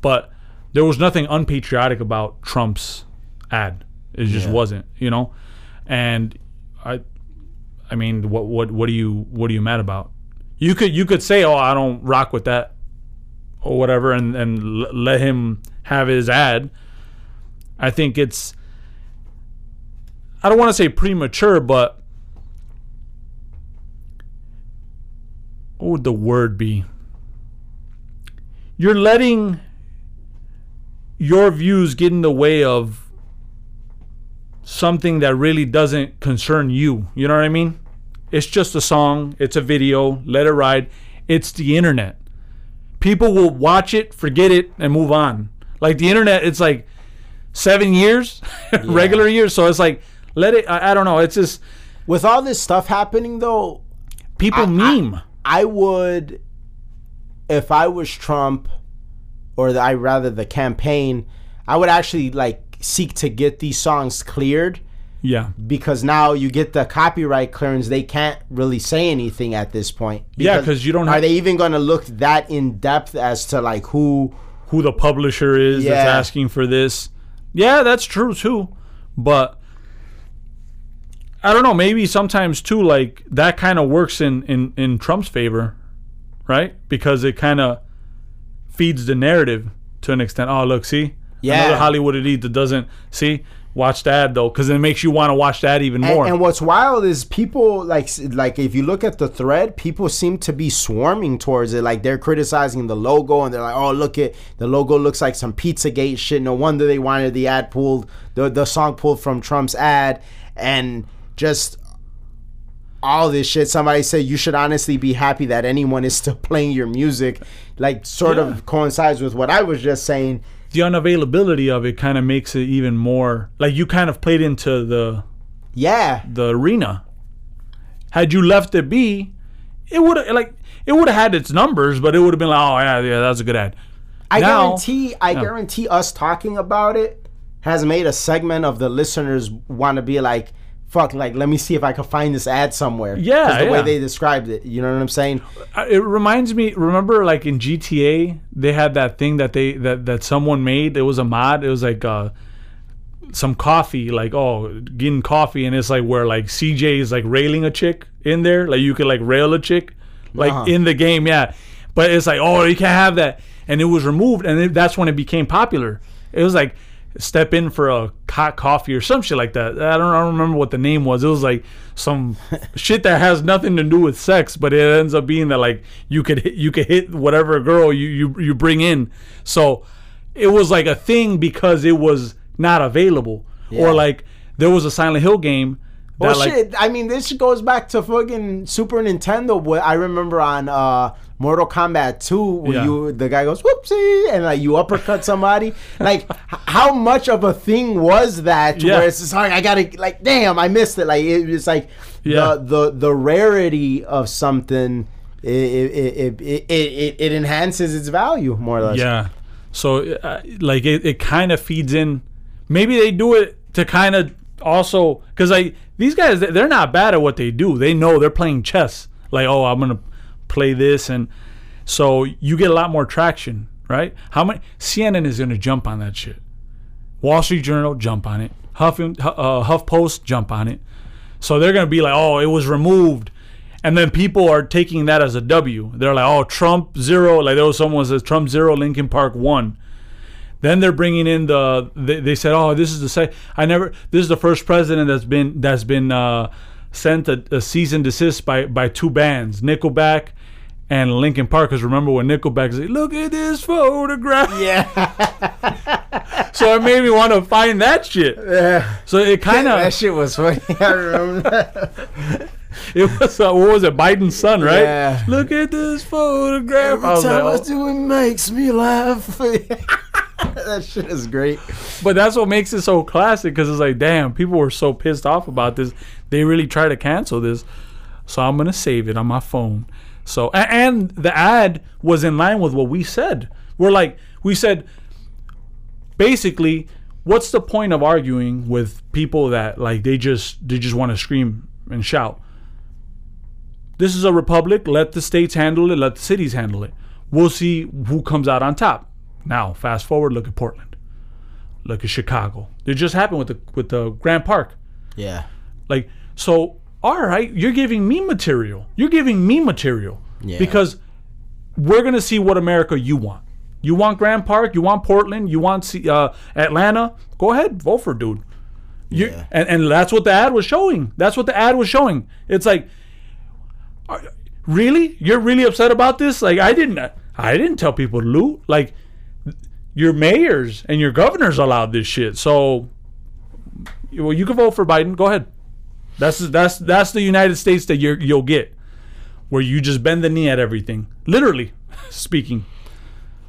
but there was nothing unpatriotic about Trump's ad. It just Yeah. wasn't, you know, and I, I mean, what what what are you what are you mad about? You could you could say, oh, I don't rock with that, or whatever, and and l- let him have his ad. I think it's. I don't want to say premature, but what would the word be? You're letting your views get in the way of something that really doesn't concern you. You know what I mean? It's just a song, it's a video, let it ride. It's the internet. People will watch it, forget it, and move on. Like the internet, it's like seven years, regular years. So it's like, let it, I, I don't know. It's just With all this stuff happening, though, people meme. I would, if I was Trump, or the, I rather the campaign, I would actually like seek to get these songs cleared Yeah. because now you get the copyright clearance. They can't really say anything at this point. Yeah, because you don't Are have- they even going to look that in depth as to like who? Who the publisher is that's asking for this. Yeah, that's true too. But I don't know, maybe sometimes too like that kind of works in in in Trump's favor, right? Because it kind of feeds the narrative to an extent. Oh, look, see? Yeah. Another Hollywood elite that doesn't see watch that though cuz it makes you want to watch that even And, more. and what's wild is people like like if you look at the thread, people seem to be swarming towards it. Like they're criticizing the logo and they're like, "Oh, look at the logo looks like some Pizzagate shit." No wonder they wanted the ad pulled, the the song pulled from Trump's ad, and just all this shit. Somebody said you should honestly be happy that anyone is still playing your music. Like sort Yeah. of coincides with what I was just saying. the unavailability of it kind of makes it even more like you kind of played into the Yeah, the arena. Had you left it be, it would have like it would have had its numbers, but it would have been like, oh yeah, yeah, that's a good ad. I Now- guarantee I Yeah. guarantee us talking about it has made a segment of the listeners want to be like, fuck, like let me see if I can find this ad somewhere. Yeah, the way they described it. You know what I'm saying? Uh, It reminds me. Remember, like in GTA, they had that thing that they that that someone made. It was a mod. It was like uh, some coffee, like oh, getting coffee, and it's like where like CJ is like railing a chick in there. Like you could like rail a chick, like Uh-huh. in the game, yeah. But it's like oh, you can't have that, and it was removed, and it, that's when it became popular. It was like step in for a hot coffee or some shit like that. I don't, I don't remember what the name was. It was like some shit that has nothing to do with sex, but it ends up being that like you could hit, you could hit whatever girl you you you bring in. So it was like a thing because it was not available, Yeah. or like there was a Silent Hill game. That Well, like, shit. I mean, this goes back to fucking Super Nintendo. What I remember on uh, Mortal Kombat 2, where Yeah. you the guy goes whoopsie, and like you uppercut somebody. like, how much of a thing was that? Yeah. Where it's just like I gotta like, damn, I missed it. Like it was like Yeah. the the the rarity of something. It it, it, it, it it enhances its value more or less. Yeah. So uh, like it, it kind of feeds in. Maybe they do it to kind of also because like these guys they're not bad at what they do. They know they're playing chess. Like oh I'm gonna play this and so you get a lot more traction, right? How many CNN is gonna jump on that shit? Wall Street Journal jump on it. Huff uh, Huff Post jump on it. So they're gonna be like, oh, it was removed, and then people are taking that as a W. They're like, oh, Trump zero. Like there was someone says Trump zero, Linkin Park one. Then they're bringing in the. They, they said, oh, this is the say. I never. This is the first president that's been that's been uh, sent a, a cease and desist by by two bands, Nickelback and Linkin Park. Because remember when Nickelback said, look at this photograph. Yeah. So it made me want to find that shit. Yeah. So it kind of that shit was funny. I remember it was uh, what was it Biden's son right? Yeah. Look at this photograph. Every I time I like, oh. do it makes me laugh. that shit is great. But that's what makes it so classic because it's like, damn, people were so pissed off about this. They really tried to cancel this. So I'm gonna save it on my phone. So and the ad was in line with what we said. We're like, we said, basically, what's the point of arguing with people that like they just they just want to scream and shout? This is a republic. Let the states handle it. Let the cities handle it. We'll see who comes out on top. Now, fast forward. Look at Portland. Look at Chicago. It just happened with the with the Grant Park. Yeah. Like so. All right, you're giving me material. You're giving me material Yeah. because we're gonna see what America you want. You want Grant Park. You want Portland. You want uh, Atlanta. Go ahead, vote for dude. You, Yeah. and, and that's what the ad was showing. That's what the ad was showing. It's like, are- really, you're really upset about this? Like I didn't, I didn't tell people to loot. Like your mayors and your governors allowed this shit. So, well, you can vote for Biden. Go ahead. That's that's that's the United States that you're, you'll get, where you just bend the knee at everything, literally speaking.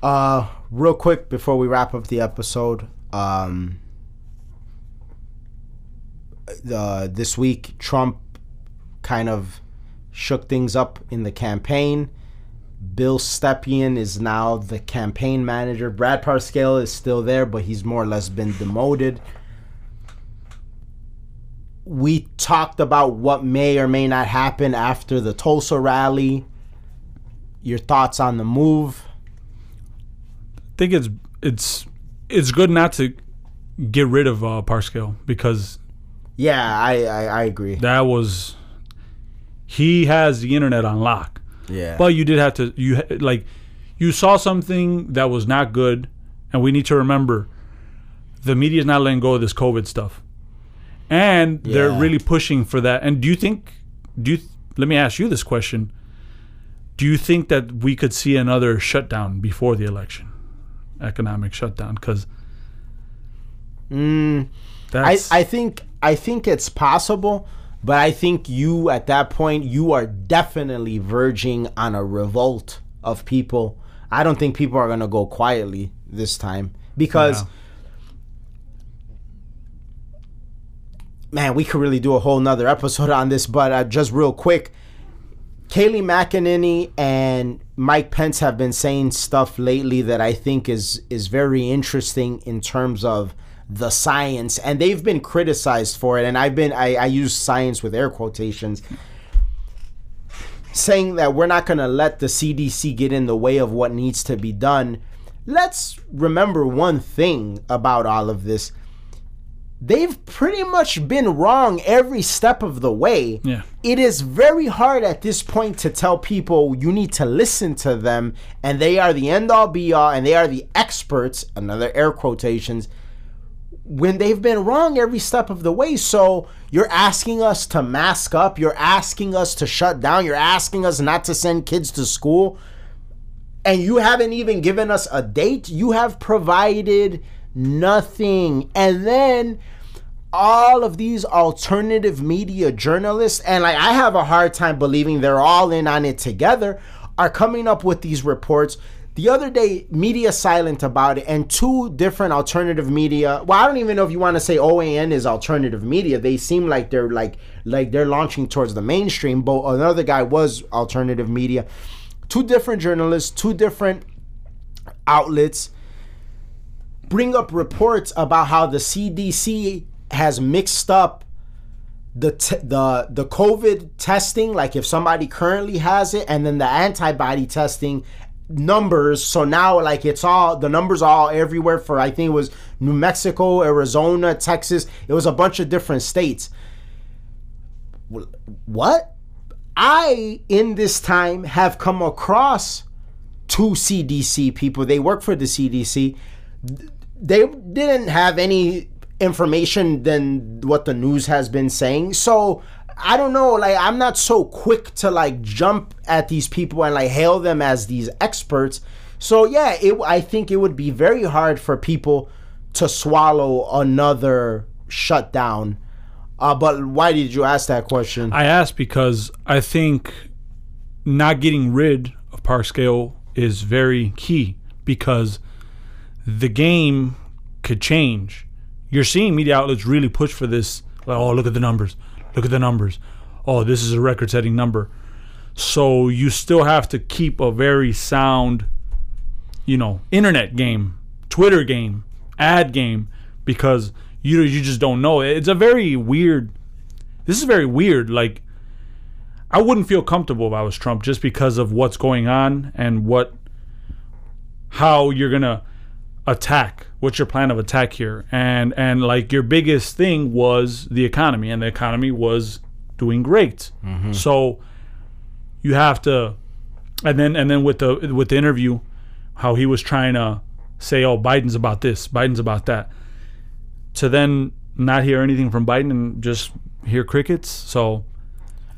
Uh, real quick before we wrap up the episode, um, uh, this week Trump kind of shook things up in the campaign. Bill Stepien is now the campaign manager. Brad Parscale is still there, but he's more or less been demoted. We talked about what may or may not happen after the Tulsa rally. Your thoughts on the move? I think it's it's it's good not to get rid of uh, Parscale because Yeah, I, I, I agree. that was he has the internet on lock. Yeah. But you did have to you like you saw something that was not good, and we need to remember the media is not letting go of this COVID stuff, and they're really pushing for that. And do you think? Do you? Let me ask you this question: Do you think that we could see another shutdown before the election, economic shutdown? Because Mm, I, I think I think it's possible, but I think you at that point you are definitely verging on a revolt of people. I don't think people are gonna go quietly this time because Yeah. Man, we could really do a whole nother episode on this, but uh, just real quick, Kayleigh McEnany and Mike Pence have been saying stuff lately that I think is is very interesting in terms of the science, and they've been criticized for it. And I've been I, I use science with air quotations, saying that we're not going to let the CDC get in the way of what needs to be done. Let's remember one thing about all of this they've pretty much been wrong every step of the way. Yeah. It is very hard at this point to tell people you need to listen to them and they are the end all be all and they are the experts, another air quotations, when they've been wrong every step of the way. So you're asking us to mask up, you're asking us to shut down, you're asking us not to send kids to school and you haven't even given us a date. You have provided nothing. And then all of these alternative media journalists, and like I have a hard time believing they're all in on it together, are coming up with these reports. The other day, media silent about it, and two different alternative media. Well, I don't even know if you want to say OAN is alternative media. They seem like they're like like they're launching towards the mainstream. But another guy was alternative media. Two different journalists, two different outlets bring up reports about how the CDC has mixed up the t- the the COVID testing, like if somebody currently has it, and then the antibody testing numbers. So now, like it's all the numbers are all everywhere for I think it was New Mexico, Arizona, Texas. It was a bunch of different states. What? I in this time have come across two CDC people. They work for the CDC. They didn't have any information than what the news has been saying. So I don't know. Like I'm not so quick to like jump at these people and like hail them as these experts. So yeah, it, I think it would be very hard for people to swallow another shutdown. Uh, but why did you ask that question? I asked because I think not getting rid of Parscale is very key because the game could change. You're seeing media outlets really push for this. Like, oh, look at the numbers. Look at the numbers. Oh, this is a record setting number. So you still have to keep a very sound, you know, internet game, Twitter game, ad game, because you you just don't know. It's a very weird. This is very weird. Like, I wouldn't feel comfortable if I was Trump just because of what's going on and what, how you're gonna attack. What's your plan of attack here? And and like your biggest thing was the economy, and the economy was doing great. Mm-hmm. So you have to, and then and then with the with the interview, how he was trying to say, oh, Biden's about this, Biden's about that, to then not hear anything from Biden and just hear crickets. So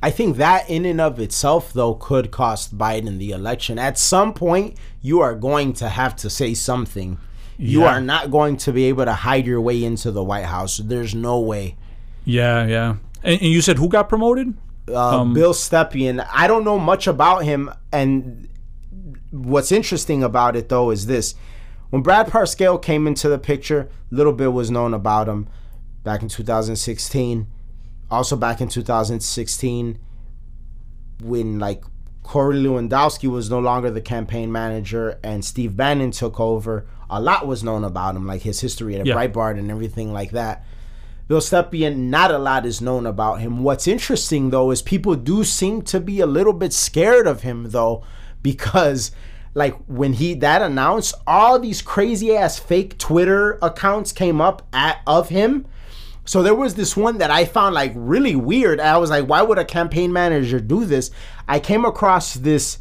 I think that in and of itself, though, could cost Biden the election. At some point, you are going to have to say something. You Yeah. are not going to be able to hide your way into the White House. There's no way. yeah, yeah. And, and you said who got promoted? Uh, Bill Stepien, I don't know much about him. And what's interesting about it, though, is this. When Brad Parscale came into the picture, little bit was known about him back in 2016. Also back in 2016, when like Corey Lewandowski was no longer the campaign manager and Steve Bannon took over, a lot was known about him, like his history at Yeah. Breitbart and everything like that. Bill Stepien, not a lot is known about him. What's interesting though is people do seem to be a little bit scared of him though, because like when he that announced, all these crazy ass fake Twitter accounts came up at of him. So there was this one that I found like really weird. I was like, why would a campaign manager do this? I came across this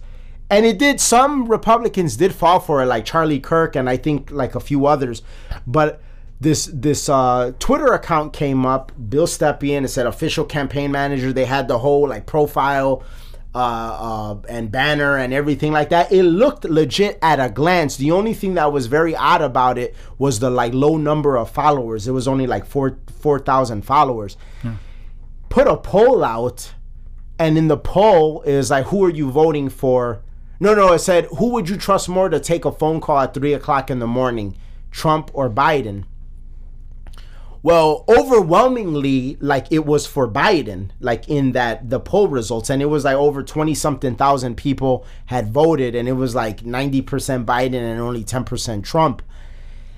and it did some Republicans did fall for it, like Charlie Kirk and I think like a few others. But this this uh, Twitter account came up. Bill Stepien. It said official campaign manager. They had the whole like profile uh, uh, and banner and everything like that. It looked legit at a glance. The only thing that was very odd about it was the like low number of followers. It was only like four four thousand followers. Hmm. Put a poll out, and in the poll is like, who are you voting for? No, no, it said, who would you trust more to take a phone call at three o'clock in the morning, Trump or Biden? Well, overwhelmingly, like it was for Biden, like in that the poll results, and it was like over 20 something thousand people had voted, and it was like 90% Biden and only 10% Trump.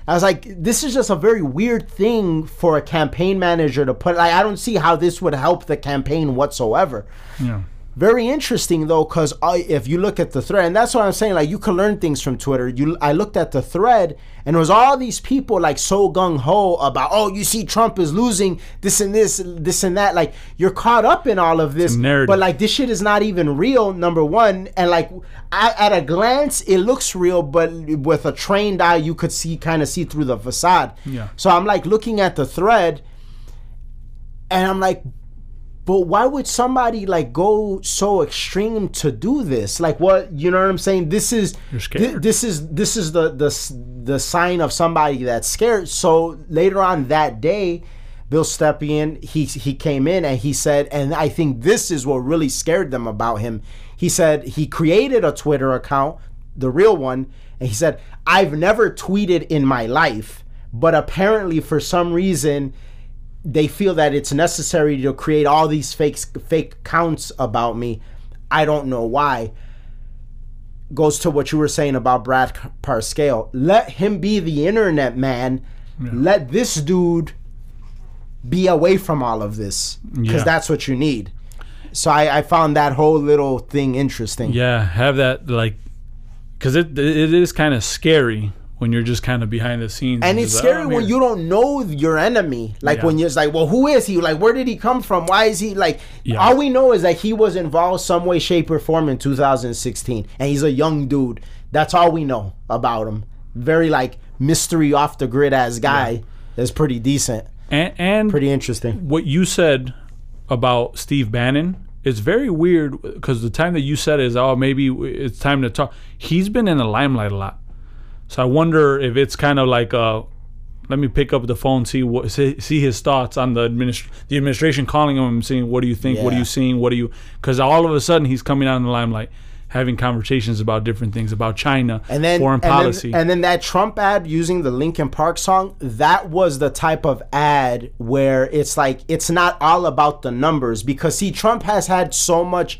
I was like, this is just a very weird thing for a campaign manager to put. Like, I don't see how this would help the campaign whatsoever. Yeah. Very interesting though, because if you look at the thread, and that's what I'm saying, like you can learn things from Twitter. You, I looked at the thread, and it was all these people like so gung ho about, oh, you see, Trump is losing this and this, this and that. Like you're caught up in all of this, but like this shit is not even real. Number one, and like at a glance, it looks real, but with a trained eye, you could see kind of see through the facade. Yeah. So I'm like looking at the thread, and I'm like, but why would somebody like go so extreme to do this? Like what you know what I'm saying? This is th- this is this is the the the sign of somebody that's scared. So later on that day, Bill Stepien he he came in and he said, and I think this is what really scared them about him. He said he created a Twitter account, the real one, and he said, "I've never tweeted in my life." But apparently, for some reason, they feel that it's necessary to create all these fake fake counts about me. I don't know why. Goes to what you were saying about Brad Parscale. Let him be the internet man. Yeah. Let this dude be away from all of this because yeah. that's what you need. So I, I found that whole little thing interesting. Yeah, have that like because it it is kind of scary when you're just kind of behind the scenes. And it's scary like, oh, when you don't know your enemy. Like yeah. when you're like, well, who is he? Like, where did he come from? Why is he like? Yeah. All we know is that he was involved some way, shape, or form in 2016, and he's a young dude. That's all we know about him. Very like mystery off the grid ass guy. Yeah. Is pretty decent and, and pretty interesting. What you said about Steve Bannon is very weird because the time that you said is oh maybe it's time to talk. He's been in the limelight a lot so I wonder if it's kind of like uh, let me pick up the phone, see what see, see his thoughts on the administ- the administration calling him and saying, "What do you think? Yeah. What are you seeing? What are you?" Because all of a sudden he's coming out in the limelight, having conversations about different things about China, and then foreign and policy, then, and then that Trump ad using the Linkin Park song. That was the type of ad where it's like it's not all about the numbers because see, Trump has had so much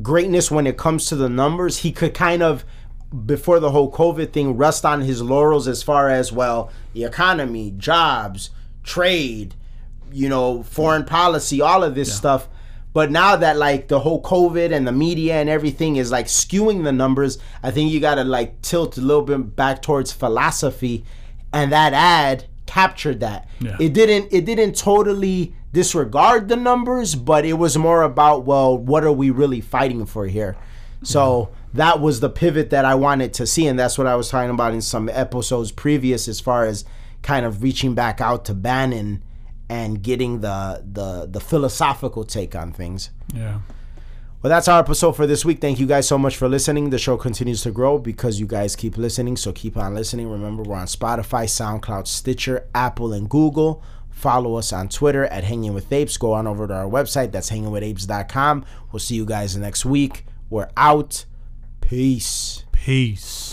greatness when it comes to the numbers. He could kind of before the whole COVID thing rest on his laurels as far as well the economy, jobs, trade, you know, foreign policy, all of this yeah. stuff. But now that like the whole COVID and the media and everything is like skewing the numbers, I think you gotta like tilt a little bit back towards philosophy, and that ad captured that. Yeah. It didn't. It didn't totally disregard the numbers, but it was more about well, what are we really fighting for here? So that was the pivot that I wanted to see, and that's what I was talking about in some episodes previous, as far as kind of reaching back out to Bannon and getting the the the philosophical take on things. Yeah. Well, that's our episode for this week. Thank you guys so much for listening. The show continues to grow because you guys keep listening. So keep on listening. Remember, we're on Spotify, SoundCloud, Stitcher, Apple, and Google. Follow us on Twitter at Hanging with Apes. Go on over to our website. That's hangingwithapes.com. We'll see you guys next week. We're out. Peace. Peace.